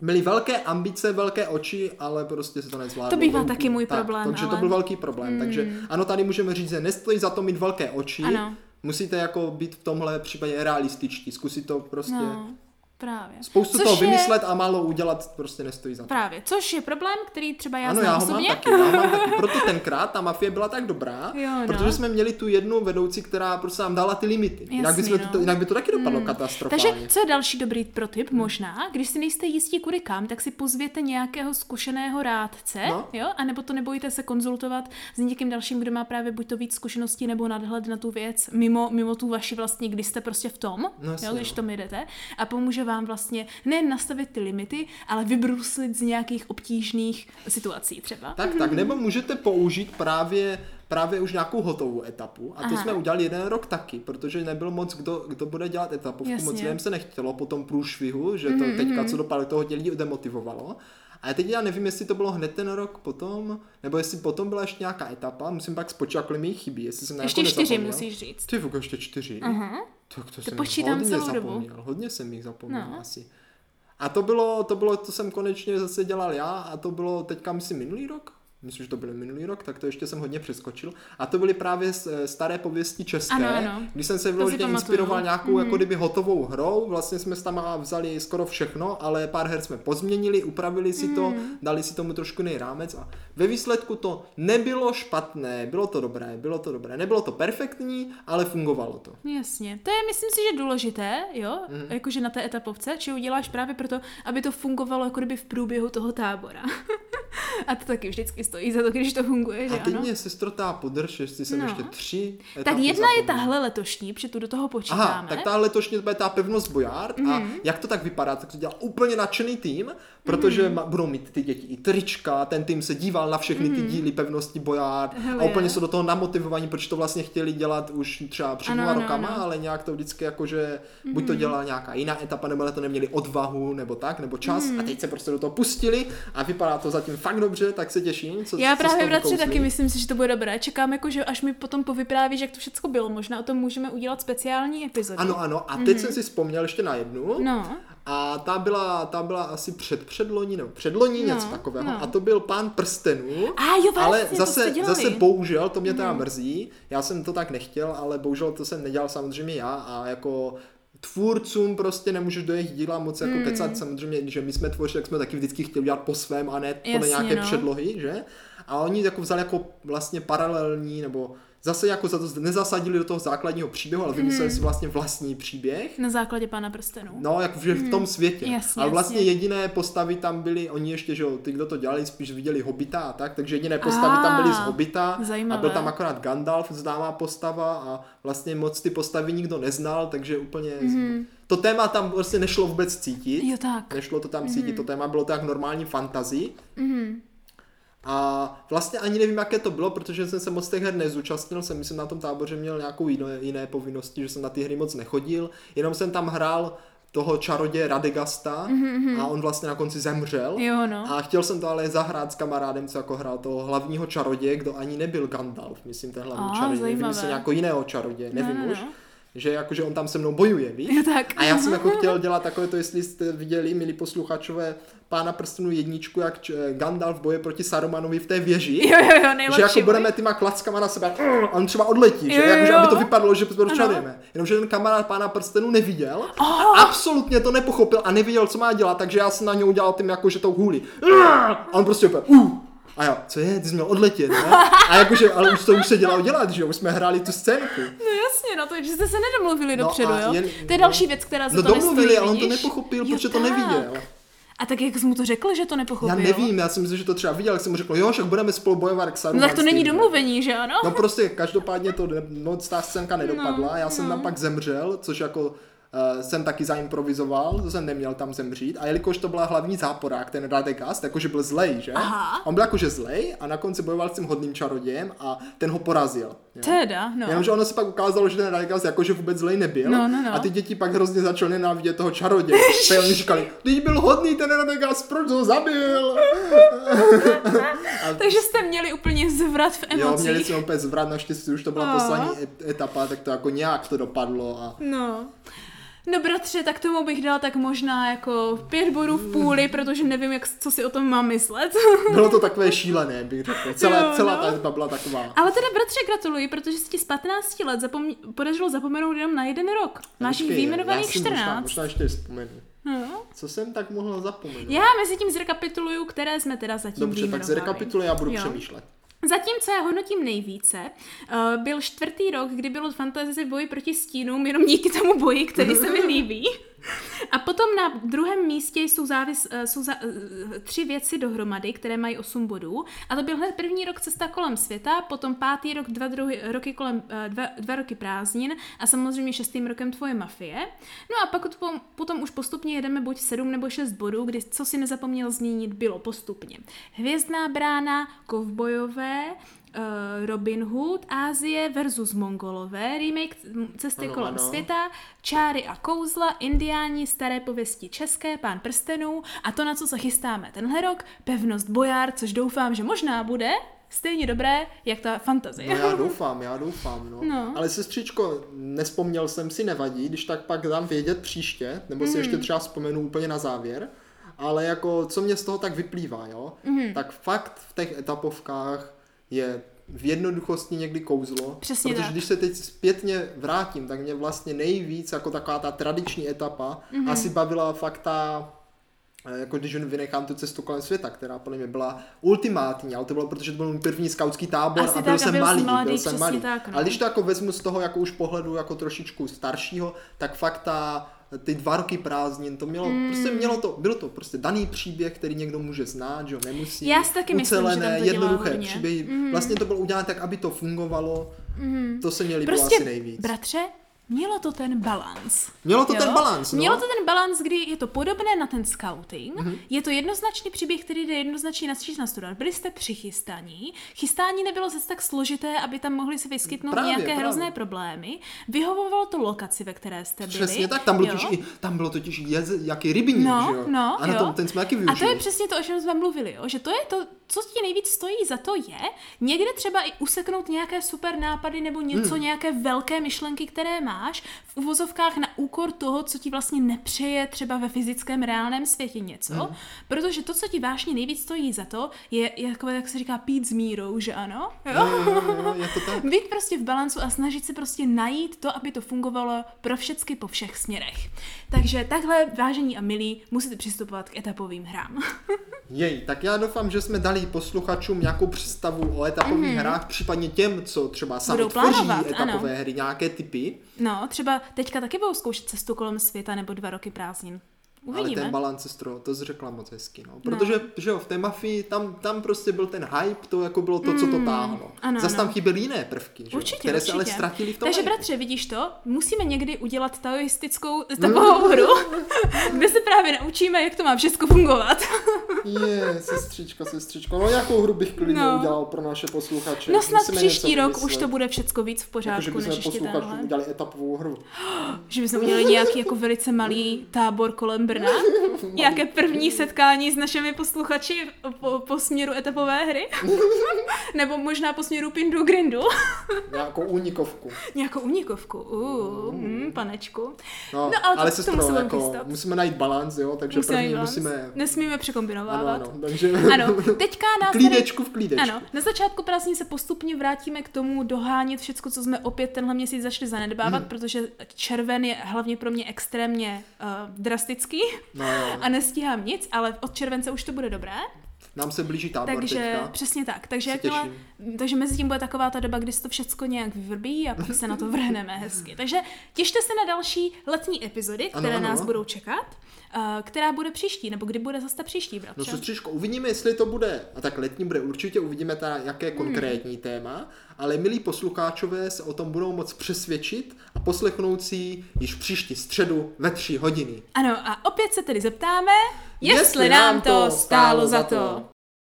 Byly velké ambice, velké oči, ale prostě se to nezvládlo. To bývá taky můj tak, problém. Takže ale... to byl velký problém. Hmm. Takže ano, tady můžeme říct, že nestojí za to mít velké oči. Ano. Musíte jako být v tomhle případě realističtí. Zkusit to prostě... No Právě. Spoustu Což toho vymyslet je... a málo udělat prostě nestojí za to. Právě, což je problém, který třeba já ano, znám já ho mám taky, já mám taky. Proto tenkrát ta mafie byla tak dobrá, jo, no. protože jsme měli tu jednu vedoucí, která prostě nám dala ty limity. Jasný, jinak, by no. to, jinak by to taky dopadlo hmm. katastrofálně. Takže co je další dobrý protip? Hmm. Možná, když si nejste jistí kudy kam, tak si pozvěte nějakého zkušeného rádce, no. jo, a nebo to nebojte se konzultovat s někým dalším, kdo má právě buď to víc zkušeností nebo nadhled na tu věc, mimo, mimo tu vaši vlastně, kdy jste prostě v tom, no, jo, když to jdete, a pomůže vám vlastně nejen nastavit ty limity, ale vybruslit z nějakých obtížných situací třeba. Tak, tak, nebo můžete použít právě právě už nějakou hotovou etapu a to Aha. jsme udělali jeden rok taky, protože nebyl moc kdo, kdo bude dělat Jasně. moc lidem se nechtělo po tom průšvihu, že to mm-hmm. teďka, mhm. co dopadlo, toho hodně lidí demotivovalo. A teď já nevím, jestli to bylo hned ten rok potom, nebo jestli potom byla ještě nějaká etapa, musím pak spočítat, kolik mi chybí, jestli jsem Ještě čtyři musíš říct. Ty fuk, ještě čtyři. Uh-huh. Tak to, to jsem počítám hodně celou zapomněl, dobu. hodně jsem jich zapomněl no. asi. A to bylo, to bylo, to jsem konečně zase dělal já a to bylo teďka myslím minulý rok, myslím, že to byl minulý rok, tak to ještě jsem hodně přeskočil. A to byly právě eh, staré pověsti české, ano, ano. když jsem se vyloženě inspiroval nějakou mm-hmm. jako kdyby hotovou hrou, vlastně jsme tam vzali skoro všechno, ale pár her jsme pozměnili, upravili si to, mm. dali si tomu trošku jiný rámec a ve výsledku to nebylo špatné, bylo to dobré, bylo to dobré. Nebylo to perfektní, ale fungovalo to. Jasně. To je, myslím si, že důležité, jo, mm. jakože na té etapovce, či uděláš právě proto, aby to fungovalo jako kdyby v průběhu toho tábora. a to taky vždycky stojí za to, když to funguje, že A teď mě sestro tá podrž, jestli jsem no. ještě tři Tak jedna zapomněl. je tahle letošní, protože tu do toho počítáme. Aha, tak ta letošní to je ta pevnost Bojard mm-hmm. a mhm. jak to tak vypadá, tak to dělá úplně nadšený tým, protože mm-hmm. budou mít ty děti i trička, ten tým se díval na všechny mm-hmm. ty mhm. díly pevnosti Bojard Hele. a úplně jsou do toho namotivovaní, protože to vlastně chtěli dělat už třeba před ano, rokama, ano. ale nějak to vždycky jakože mm-hmm. buď to mhm. dělala nějaká jiná etapa, nebo to neměli odvahu, nebo tak, nebo čas mm-hmm. a teď se prostě do toho pustili a vypadá to zatím fakt dobře, tak se těším. Co, Já co právě bratře taky myslím si, že to bude dobré. Čekám jako, že až mi potom povyprávíš, jak to všechno bylo. Možná o tom můžeme udělat speciální epizodu. Ano, ano. A teď mm-hmm. jsem si vzpomněl ještě na jednu. No. A ta byla, ta byla asi před předloní, nebo předloní no, něco takového. No. A to byl pán prstenů. A jo, vlastně, ale zase, zase bohužel, to mě teda mm. mrzí. Já jsem to tak nechtěl, ale bohužel to jsem nedělal samozřejmě já. A jako tvůrcům prostě nemůžeš do jejich díla moc jako mm. kecat. Samozřejmě, že my jsme tvořili, tak jsme taky vždycky chtěli dělat po svém a ne podle nějaké no. předlohy, že? A oni jako vzali jako vlastně paralelní nebo zase jako za to nezasadili do toho základního příběhu, ale vymysleli mm. si vlastně vlastní příběh. Na základě Pána prstenů. No, jako v, mm. v tom mhm. světě. Jasně, ale vlastně jasně. jediné postavy tam byly, oni ještě, že jo, ty, kdo to dělali, spíš viděli Hobita a tak, takže jediné postavy ah, tam byly z Hobita zajímavé. a byl tam akorát Gandalf, známá postava a vlastně moc ty postavy nikdo neznal, takže úplně... Mm. To téma tam prostě nešlo vůbec cítit. Jo, tak. Nešlo to tam mm. cítit, to téma bylo tak normální fantazii. Mm. A vlastně ani nevím, jaké to bylo, protože jsem se moc těch her nezúčastnil, jsem myslím na tom táboře měl nějakou jiné, jiné povinnosti, že jsem na ty hry moc nechodil, jenom jsem tam hrál toho čaroděje Radegasta mm-hmm. a on vlastně na konci zemřel. Jo, no. A chtěl jsem to ale zahrát s kamarádem, co jako hrál toho hlavního čaroděje, kdo ani nebyl Gandalf, myslím ten hlavní oh, čaroděj, nevím, nějakého jiného čaroděje, nevím no, no, už. No že jakože on tam se mnou bojuje, víš? Jo, tak. A já jsem jako chtěl dělat takové to, jestli jste viděli, milí posluchačové, pána prstenů jedničku, jak Gandalf boje proti Sarumanovi v té věži. Jo, jo, jo, Že jako budeme těma klackama na sebe a on třeba odletí, že? Jakože aby to vypadalo, že to rozčarujeme. Jenomže ten kamarád pána prstenů neviděl oh. a absolutně to nepochopil a nevěděl, co má dělat, takže já jsem na něj udělal tím jako, že tou hůli. A on prostě úplně, uh, a jo, co je, ty jsi měl odletět, ne? A jakože, ale už to už se dělalo dělat, že jo, už jsme hráli tu scénku. No jasně, no to, že jste se nedomluvili no dopředu, jo? Jen, to je další věc, která se no, to domluvili, nestojí, ale on to nepochopil, protože to neviděl. A tak jak jsi mu to řekl, že to nepochopil? Já nevím, já si myslím, že to třeba viděl, jak jsem mu řekl, jo, však budeme spolu bojovat k No tak to není domluvení, že ano? No prostě každopádně to moc ta scénka nedopadla, no, já jsem no. tam pak zemřel, což jako uh, jsem taky zaimprovizoval, to jsem neměl tam zemřít. A jelikož to byla hlavní záporák, ten Radegast, jakože byl zlej, že? Aha. On byl jakože zlej a na konci bojoval s tím hodným čarodějem a ten ho porazil. Jo? Teda, no. Jenomže ono se pak ukázalo, že ten Radegast jakože vůbec zlej nebyl. No, no, no. A ty děti pak hrozně začaly nenávidět toho čaroděje. a oni říkali, ty byl hodný ten Radegast, proč ho zabil? a... Takže jste měli úplně zvrat v emocích. Jo, měli jsme úplně zvrat, naštěstí už to byla oh. poslední etapa, tak to jako nějak to dopadlo. A... No. No bratře, tak tomu bych dal tak možná jako pět bodů v půli, protože nevím, jak, co si o tom mám myslet. Bylo to takové šílené, bych řekl. Celá, jo, celá no. ta etapa byla taková. Ale teda bratře gratuluji, protože si ti z 15 let zapom- podařilo zapomenout jenom na jeden rok. Máš jich výjmenovaných 14. Možná, možná ještě vzpomenu. No. Co jsem tak mohla zapomenout? Já mezi tím zrekapituluju, které jsme teda zatím Dobře, tak zrekapituluji, já budu jo. přemýšlet. Zatímco já hodnotím nejvíce, uh, byl čtvrtý rok, kdy bylo fantasy boji proti stínům, jenom díky tomu boji, který se mi líbí. A potom na druhém místě jsou, závis, eh, jsou za, eh, tři věci dohromady, které mají 8 bodů. A to byl hned první rok cesta kolem světa, potom pátý rok, dva, druhy, roky kolem, eh, dva, dva roky prázdnin a samozřejmě šestým rokem tvoje mafie. No a pak potom, potom už postupně jedeme buď 7 nebo 6 bodů, kdy, co si nezapomněl zmínit, bylo postupně. Hvězdná brána, kovbojové, uh, Robin Hood, Ázie versus Mongolové, remake Cesty ano, kolem ano. světa, Čáry a kouzla, Indiáni, staré pověsti české, Pán prstenů a to, na co se chystáme tenhle rok, Pevnost bojár, což doufám, že možná bude stejně dobré, jak ta fantazie. No já doufám, já doufám, no. no. Ale sestřičko, nespomněl jsem si, nevadí, když tak pak dám vědět příště, nebo si mm. ještě třeba vzpomenu úplně na závěr, ale jako, co mě z toho tak vyplývá, jo, mm. tak fakt v těch etapovkách je v jednoduchosti někdy kouzlo. Přesně protože tak. když se teď zpětně vrátím, tak mě vlastně nejvíc jako taková ta tradiční etapa mm-hmm. asi bavila fakt ta eh, jako když vynechám tu cestu kolem světa, která podle mě byla ultimátní, ale to bylo, protože to byl můj první skautský tábor Asi a byl tak, jsem byl malý, mladý, byl jsem malý. Tak, no. Ale když to jako vezmu z toho jako už pohledu jako trošičku staršího, tak fakt ta ty dva roky prázdnin, to mělo, mm. prostě mělo to, bylo to prostě daný příběh, který někdo může znát, že nemusí. Já si taky ucelené, myslím, že to jednoduché příběhy. Mm. Vlastně to bylo udělané tak, aby to fungovalo. Mm. To se mě líbilo prostě, asi nejvíc. Bratře, Mělo to ten balans. Mělo to jo? ten balans, no? Mělo to ten balans, kdy je to podobné na ten scouting, mm-hmm. je to jednoznačný příběh, který jde jednoznačně na na studovat. Byli jste přichystaní, chystání nebylo zase tak složité, aby tam mohli se vyskytnout právě, nějaké právě. hrozné problémy. Vyhovovalo to lokaci, ve které jste byli. Přesně tak, tam, bylo totiž, i, tam bylo totiž jez, jaký rybník, no, že jo? No, a na tom ten jsme taky využili. A to je přesně to, o čem jsme mluvili, jo? že to je to, co ti nejvíc stojí za to je někde třeba i useknout nějaké super nápady nebo něco, hmm. nějaké velké myšlenky, které máš v uvozovkách na úkor toho, co ti vlastně nepřeje třeba ve fyzickém reálném světě něco, hmm. protože to, co ti vážně nejvíc stojí za to, je jako, jak se říká, pít s mírou, že ano? Jo? Jo, jo, jo, je to tak. Být prostě v balancu a snažit se prostě najít to, aby to fungovalo pro všecky po všech směrech. Takže takhle, vážení a milí, musíte přistupovat k etapovým hrám. Jej, tak já doufám, že jsme dali posluchačům nějakou představu o etapových mm-hmm. hrách, případně těm, co třeba sami tvoří etapové ano. hry, nějaké typy. No, třeba teďka taky budou zkoušet cestu kolem světa nebo dva roky prázdnin. Uvidíme. Ale ten balans, sestro, to jsi řekla moc hezky, no. Protože, no. že jo, v té mafii, tam, tam prostě byl ten hype, to jako bylo to, co to mm, táhlo. Ano, Zas tam chyběly jiné prvky, že? Určitě, které určitě. se ale ztratili v tom Takže bratře, vidíš to? Musíme někdy udělat taoistickou takovou hru, kde se právě naučíme, jak to má všechno fungovat. Je, sestřička, sestřičko. No jakou hru bych klidně no. udělal pro naše posluchače? No snad Musíme příští rok už to bude všechno víc v pořádku, jako, že než ještě udělali etapovou hru. že bychom udělali nějaký jako velice malý tábor kolem Brna. Nějaké první setkání s našimi posluchači po, po směru etapové hry? Nebo možná po směru Pindu Grindu? Nějakou únikovku. Nějakou únikovku, uh, mm. panečku. No, no ale, ale to, sestro, to jako, musíme najít balans, jo, takže musíme první musíme... Nesmíme překombinovávat. Ano, ano, takže... ano, teďka nás klídečku v klídečku. Ano, na začátku prázdnin se postupně vrátíme k tomu dohánět všechno, co jsme opět tenhle měsíc začali zanedbávat, hmm. protože červen je hlavně pro mě extrémně uh, drastický. No, jo a nestíhám nic, ale od července už to bude dobré. Nám se blíží tábor Takže teďka. přesně tak. Takže, jakmile, takže mezi tím bude taková ta doba, kdy se to všechno nějak vyvrbí a pak se na to vrhneme hezky. Takže těšte se na další letní epizody, které ano, ano. nás budou čekat. Uh, která bude příští, nebo kdy bude zase ta příští, bratře? No sestřičko, uvidíme, jestli to bude, a tak letní bude určitě, uvidíme ta, jaké hmm. konkrétní téma, ale milí poslucháčové se o tom budou moc přesvědčit poslechnout si již příští středu ve tři hodiny. Ano, a opět se tedy zeptáme, jestli, jestli nám to stálo za to.